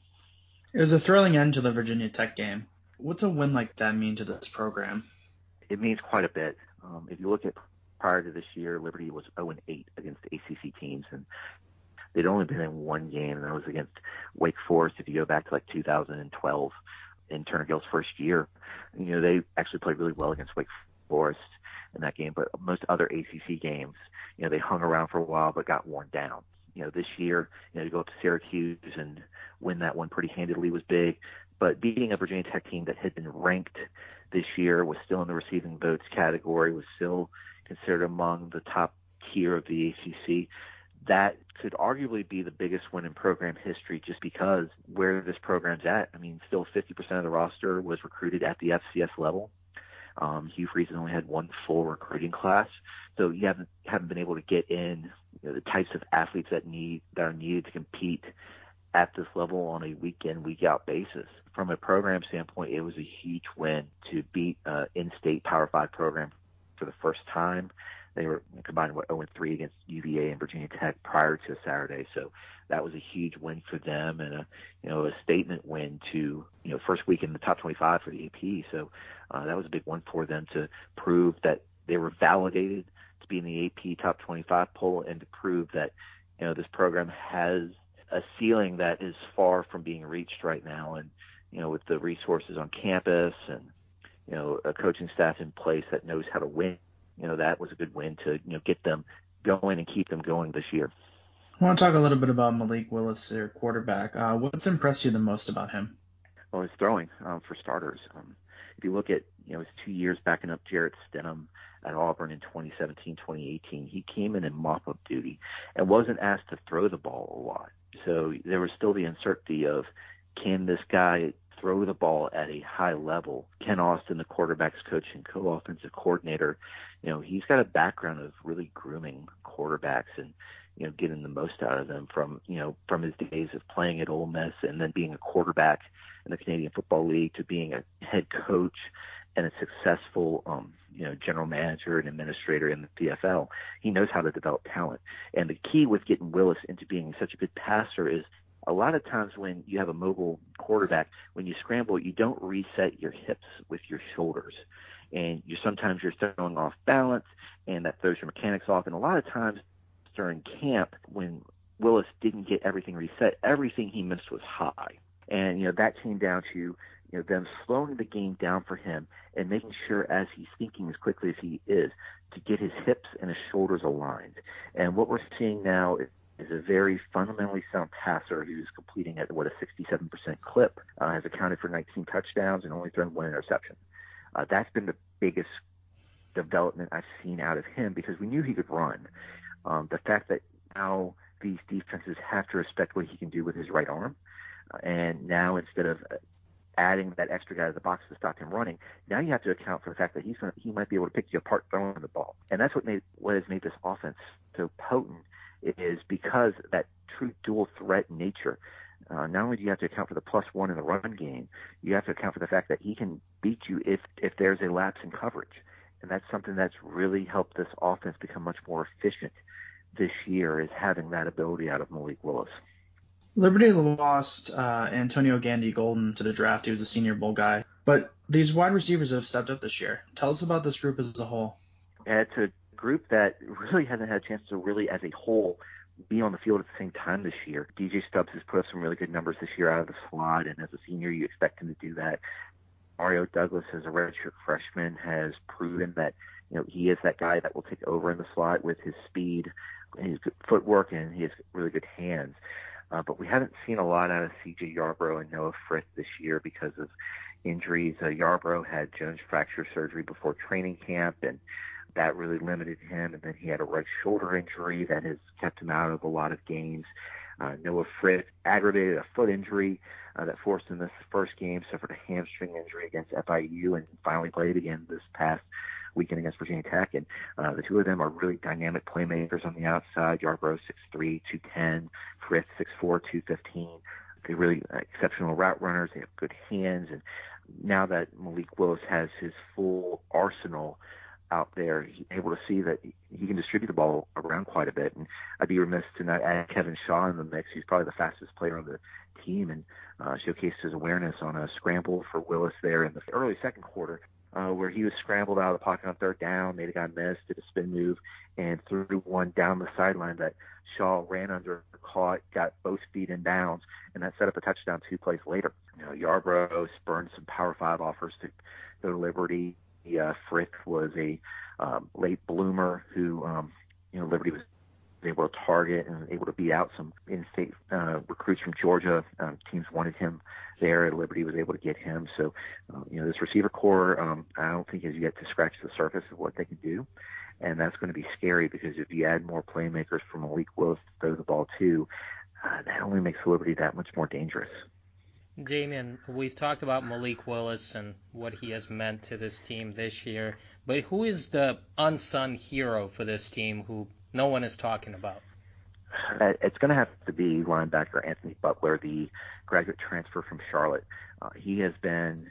It was a thrilling end to the Virginia Tech game. What's a win like that mean to this program? It means quite a bit. Um, if you look at prior to this year, Liberty was 0 8 against ACC teams, and they'd only been in one game, and that was against Wake Forest. If you go back to like 2012, in Turner Gill's first year, you know they actually played really well against Wake Forest in that game. But most other ACC games, you know, they hung around for a while but got worn down you know, this year, you know, to go up to Syracuse and win that one pretty handedly was big. But beating a Virginia Tech team that had been ranked this year was still in the receiving votes category, was still considered among the top tier of the ACC. That could arguably be the biggest win in program history just because where this program's at. I mean, still 50% of the roster was recruited at the FCS level. Um, Hugh Freeze has only had one full recruiting class, so you haven't haven't been able to get in you know, the types of athletes that need that are needed to compete at this level on a week in week out basis. From a program standpoint, it was a huge win to beat uh, in-state Power Five program for the first time. They were combined with 0 3 against UVA and Virginia Tech prior to Saturday, so that was a huge win for them and a you know a statement win to you know first week in the top 25 for the AP. So uh, that was a big one for them to prove that they were validated to be in the AP top 25 poll and to prove that you know this program has a ceiling that is far from being reached right now. And you know with the resources on campus and you know a coaching staff in place that knows how to win, you know that was a good win to you know get them going and keep them going this year. I want to talk a little bit about Malik Willis, their quarterback. Uh, what's impressed you the most about him? Well, his throwing, um, for starters. Um, if you look at you know his two years backing up Jarrett Stidham at Auburn in 2017, 2018, he came in in mop-up duty and wasn't asked to throw the ball a lot. So there was still the uncertainty of can this guy throw the ball at a high level? Kent Austin, the quarterbacks coach and co-offensive coordinator, you know, he's got a background of really grooming quarterbacks and you know, getting the most out of them from, you know, from his days of playing at Ole Miss and then being a quarterback in the Canadian Football League to being a head coach and a successful, um, you know, general manager and administrator in the CFL. He knows how to develop talent. And the key with getting Willis into being such a good passer is a lot of times when you have a mobile quarterback, when you scramble, you don't reset your hips with your shoulders. And you sometimes you're throwing off balance and that throws your mechanics off. And a lot of times during camp when Willis didn't get everything reset, everything he missed was high. And, you know, that came down to, you know, them slowing the game down for him and making sure as he's thinking as quickly as he is to get his hips and his shoulders aligned. And what we're seeing now is is a very fundamentally sound passer who's completing at what a 67% clip, uh, has accounted for 19 touchdowns and only thrown one interception. Uh, that's been the biggest development I've seen out of him because we knew he could run. Um, the fact that now these defenses have to respect what he can do with his right arm, uh, and now instead of adding that extra guy to the box to stop him running, now you have to account for the fact that he's gonna, he might be able to pick you apart throwing the ball, and that's what made what has made this offense so potent is because that true dual threat nature. Uh, not only do you have to account for the plus one in the run game, you have to account for the fact that he can beat you if if there's a lapse in coverage, and that's something that's really helped this offense become much more efficient this year. Is having that ability out of Malik Willis. Liberty lost uh, Antonio Gandy Golden to the draft. He was a Senior Bowl guy, but these wide receivers have stepped up this year. Tell us about this group as a whole. It's a group that (laughs) really hasn't had a chance to really, as a whole, be on the field at the same time this year. DJ Stubbs has put up some really good numbers this year out of the slot, and as a senior, you expect him to do that. Mario Douglas, as a redshirt freshman, has proven that you know he is that guy that will take over in the slot with his speed, his good footwork, and he has really good hands. Uh, but we haven't seen a lot out of C.J. Yarbrough and Noah Frith this year because of injuries. Uh, Yarbrough had Jones fracture surgery before training camp, and that really limited him. And then he had a right shoulder injury that has kept him out of a lot of games. Uh, Noah Frith aggravated a foot injury uh, that forced him this first game, suffered a hamstring injury against FIU, and finally played again this past weekend against Virginia Tech. And uh, the two of them are really dynamic playmakers on the outside. Yarbrough 6'3", 210, Frith 6'4", 215. They're really exceptional route runners. They have good hands. And now that Malik Willis has his full arsenal out there, able to see that he can distribute the ball around quite a bit. And I'd be remiss to not add Kevin Shaw in the mix. He's probably the fastest player on the team and uh, showcased his awareness on a scramble for Willis there in the early second quarter uh, where he was scrambled out of the pocket on third down, made a guy miss, did a spin move, and threw one down the sideline that Shaw ran under, caught, got both feet in bounds, and that set up a touchdown two plays later. You know, Yarbrough spurned some Power Five offers to go to Liberty. Uh, Frith was a um, late bloomer who, um, you know, Liberty was able to target and able to beat out some in-state uh, recruits from Georgia. Um, teams wanted him there, Liberty was able to get him. So, uh, you know, this receiver core, um, I don't think has yet to scratch the surface of what they can do, and that's going to be scary because if you add more playmakers from Malik Willis to throw the ball to, uh, that only makes Liberty that much more dangerous. Damien, we've talked about Malik Willis and what he has meant to this team this year, but who is the unsung hero for this team who no one is talking about? Uh, it's going to have to be linebacker Anthony Butler, the graduate transfer from Charlotte. Uh, he has been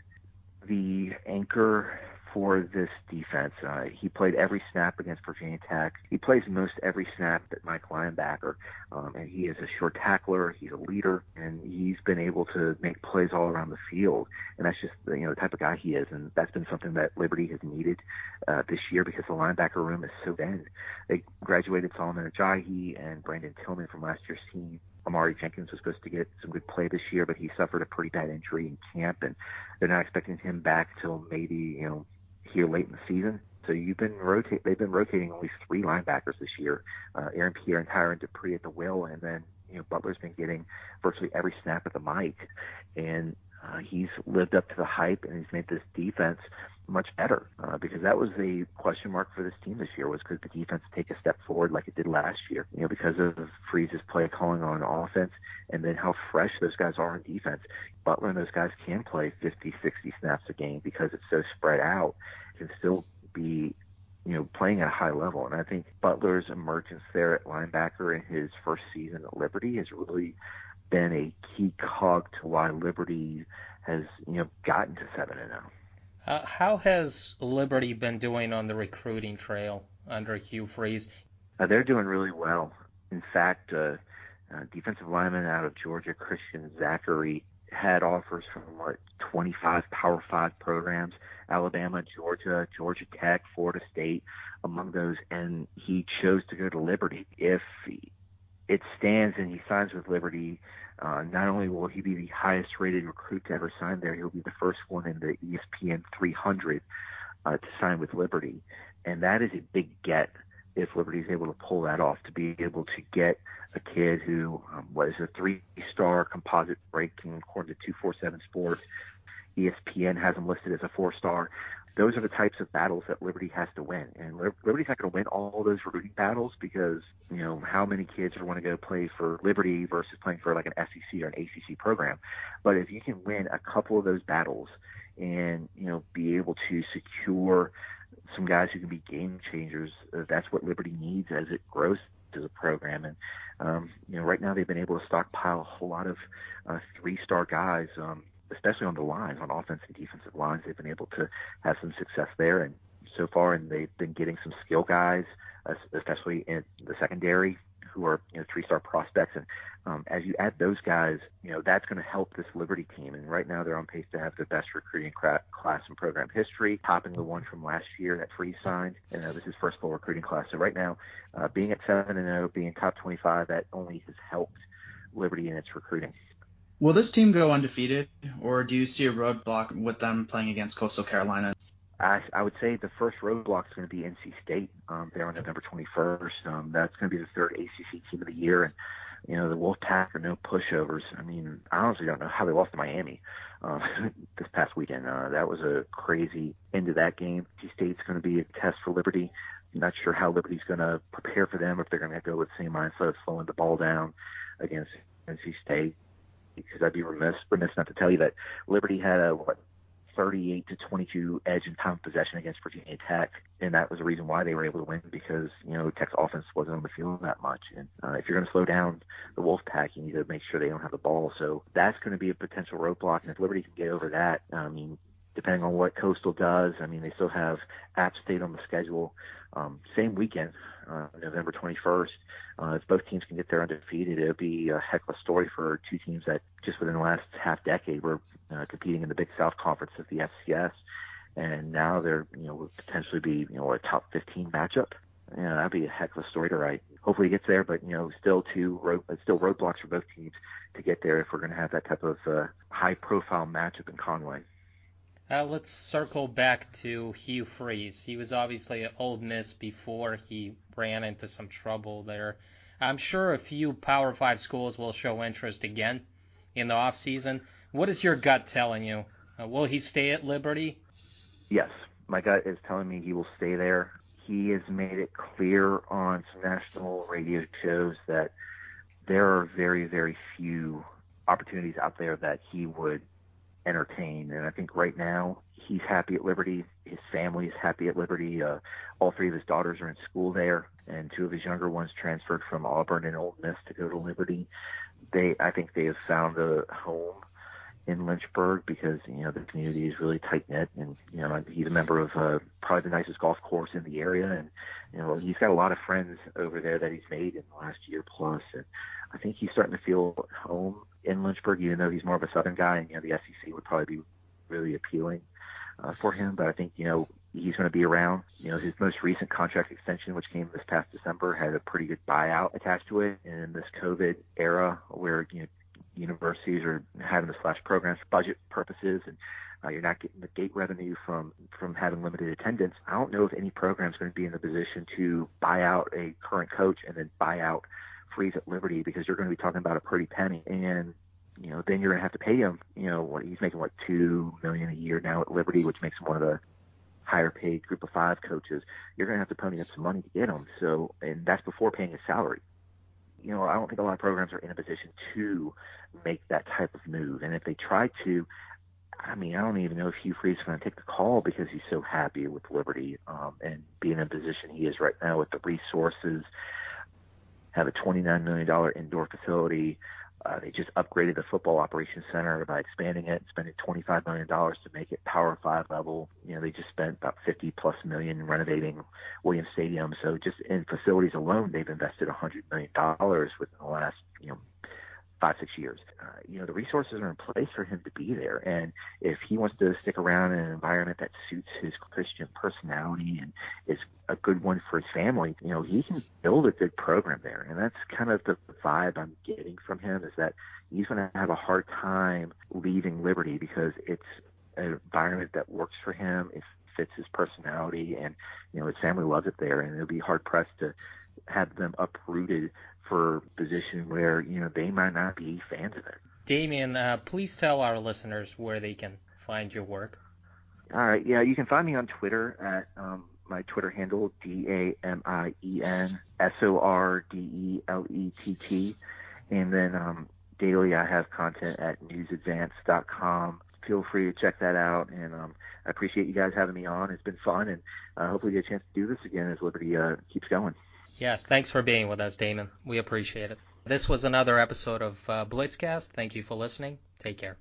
the anchor for this defense. Uh, he played every snap against Virginia Tech. He plays most every snap at Mike linebacker, um, and he is a short tackler. He's a leader, and he's been able to make plays all around the field. And that's just you know the type of guy he is, and that's been something that Liberty has needed uh, this year because the linebacker room is so thin. They graduated Solomon Ajayi and Brandon Tillman from last year's team. Amari Jenkins was supposed to get some good play this year, but he suffered a pretty bad injury in camp, and they're not expecting him back till maybe you know here late in the season. So you've been rotate. They've been rotating only three linebackers this year: uh, Aaron Pierre and Tyron Dupree at the will, and then you know Butler's been getting virtually every snap at the Mike, and uh, he's lived up to the hype, and he's made this defense much better uh, because that was the question mark for this team this year was could the defense take a step forward like it did last year you know because of Freeze's play calling on offense and then how fresh those guys are on defense Butler and those guys can play 50 60 snaps a game because it's so spread out can still be you know, playing at a high level. And I think Butler's emergence there at linebacker in his first season at Liberty has really been a key cog to why Liberty has, you know, gotten to seven and zero. Oh. Uh, how has Liberty been doing on the recruiting trail under Hugh Freeze? Uh, they're doing really well. In fact, uh, uh, defensive lineman out of Georgia, Christian Zachary, had offers from what 25 Power Five programs: Alabama, Georgia, Georgia Tech, Florida State, among those, and he chose to go to Liberty. If it stands and he signs with Liberty, uh, not only will he be the highest rated recruit to ever sign there, he'll be the first one in the ESPN 300 uh, to sign with Liberty. And that is a big get if Liberty is able to pull that off, to be able to get a kid who um, was a three-star composite ranking according to 247 Sports. ESPN has him listed as a four-star. Those are the types of battles that Liberty has to win, and Liberty's not going to win all those recruiting battles because you know how many kids are going to go play for Liberty versus playing for like an SEC or an ACC program. But if you can win a couple of those battles and you know be able to secure some guys who can be game changers. Uh, that's what Liberty needs as it grows as a program. And um, you know, right now they've been able to stockpile a whole lot of uh, three-star guys, um, especially on the lines, on offense and defensive lines. They've been able to have some success there, and so far, and they've been getting some skill guys, especially in the secondary who are you know three star prospects. And um, as you add those guys you know that's going to help this liberty team. And right now they're on pace to have the best recruiting class in program history topping the one from last year that free signed. And uh, this is first full recruiting class. So right now uh, being at 7 and 0 being top 25 that only has helped liberty in its recruiting Will this team go undefeated, or do you see a roadblock with them playing against Coastal Carolina I, I would say the first roadblock is going to be NC State um, there on November 21st. Um, that's going to be the third ACC team of the year, and you know the Wolfpack are no pushovers. I mean, I honestly don't know how they lost to Miami uh, (laughs) this past weekend. Uh, that was a crazy end of that game. NC State's going to be a test for Liberty. I'm not sure how Liberty's going to prepare for them if they're going to go with the same mindset of slowing the ball down against NC State because I'd be remiss remiss not to tell you that Liberty had a what 38 to 22 edge in time possession against Virginia Tech, and that was the reason why they were able to win because you know Tech's offense wasn't on the field that much. And uh, if you're going to slow down the Wolfpack, you need to make sure they don't have the ball. So that's going to be a potential roadblock, and if Liberty can get over that, I mean, depending on what Coastal does. I mean, they still have App State on the schedule, um, same weekend, uh, November 21st. Uh, if both teams can get there undefeated, it'll be a heck of a story for two teams that just within the last half decade were uh, competing in the Big South Conference of the FCS, and now they're you know would potentially be you know a top 15 matchup. You know, that'd be a heck of a story to write. Hopefully, he gets there, but you know, still two road, still roadblocks for both teams to get there if we're going to have that type of uh, high-profile matchup in Conway. Uh, let's circle back to Hugh Freeze. He was obviously at Ole Miss before he ran into some trouble there. I'm sure a few Power Five schools will show interest again in the off season. What is your gut telling you? Uh, will he stay at Liberty? Yes, my gut is telling me he will stay there. He has made it clear on some national radio shows that there are very, very few opportunities out there that he would entertain. And I think right now he's happy at Liberty. His family is happy at Liberty. Uh, all three of his daughters are in school there, and two of his younger ones transferred from Auburn and Ole Miss to go to Liberty. They, I think, they have found a home in Lynchburg because you know the community is really tight knit, and you know he's a member of uh, probably the nicest golf course in the area, and you know he's got a lot of friends over there that he's made in the last year plus, and I think he's starting to feel home in Lynchburg, even though he's more of a Southern guy, and you know the SEC would probably be really appealing uh, for him. But I think you know he's going to be around. You know his most recent contract extension, which came this past December, had a pretty good buyout attached to it. And in this COVID era, where you know universities are having to slash programs for budget purposes and uh, you're not getting the gate revenue from from having limited attendance. I don't know if any program is going to be in the position to buy out a current coach and then buy out Freeze at Liberty because you're going to be talking about a pretty penny, and you know then you're going to have to pay him. You know what he's making what two million a year now at Liberty, which makes him one of the higher paid group of five coaches. You're going to have to pony up some money to get him. So, and that's before paying his salary. You know, I don't think a lot of programs are in a position to make that type of move. And if they try to, I mean, I don't even know if Hugh Freeze is going to take the call because he's so happy with Liberty um, and being in a position he is right now with the resources have a $29 million indoor facility. Uh, they just upgraded the football operations center by expanding it, spending $25 million to make it Power Five level. You know, they just spent about 50 plus million renovating Williams Stadium. So just in facilities alone, they've invested $100 million within the last, you know, five, six years. Uh, you know, the resources are in place for him to be there. And if he wants to stick around in an environment that suits his Christian personality and is a good one for his family, you know, he can build a good program there. And that's kind of the vibe I'm getting from him is that he's going to have a hard time leaving Liberty because it's an environment that works for him. It fits his personality, and you know his family loves it there, and it'll be hard pressed to have them uprooted for a position where you know they might not be fans of it. Damien, uh, please tell our listeners where they can find your work. All right, yeah, you can find me on Twitter at um, my Twitter handle D A M I E N S O R D E L E T T, and then um, daily I have content at newsadvance.com. Feel free to check that out, and um, I appreciate you guys having me on. It's been fun, and uh, hopefully get a chance to do this again as Liberty uh, keeps going. Yeah, thanks for being with us, Damien. We appreciate it. This was another episode of uh, Blitzcast. Thank you for listening. Take care.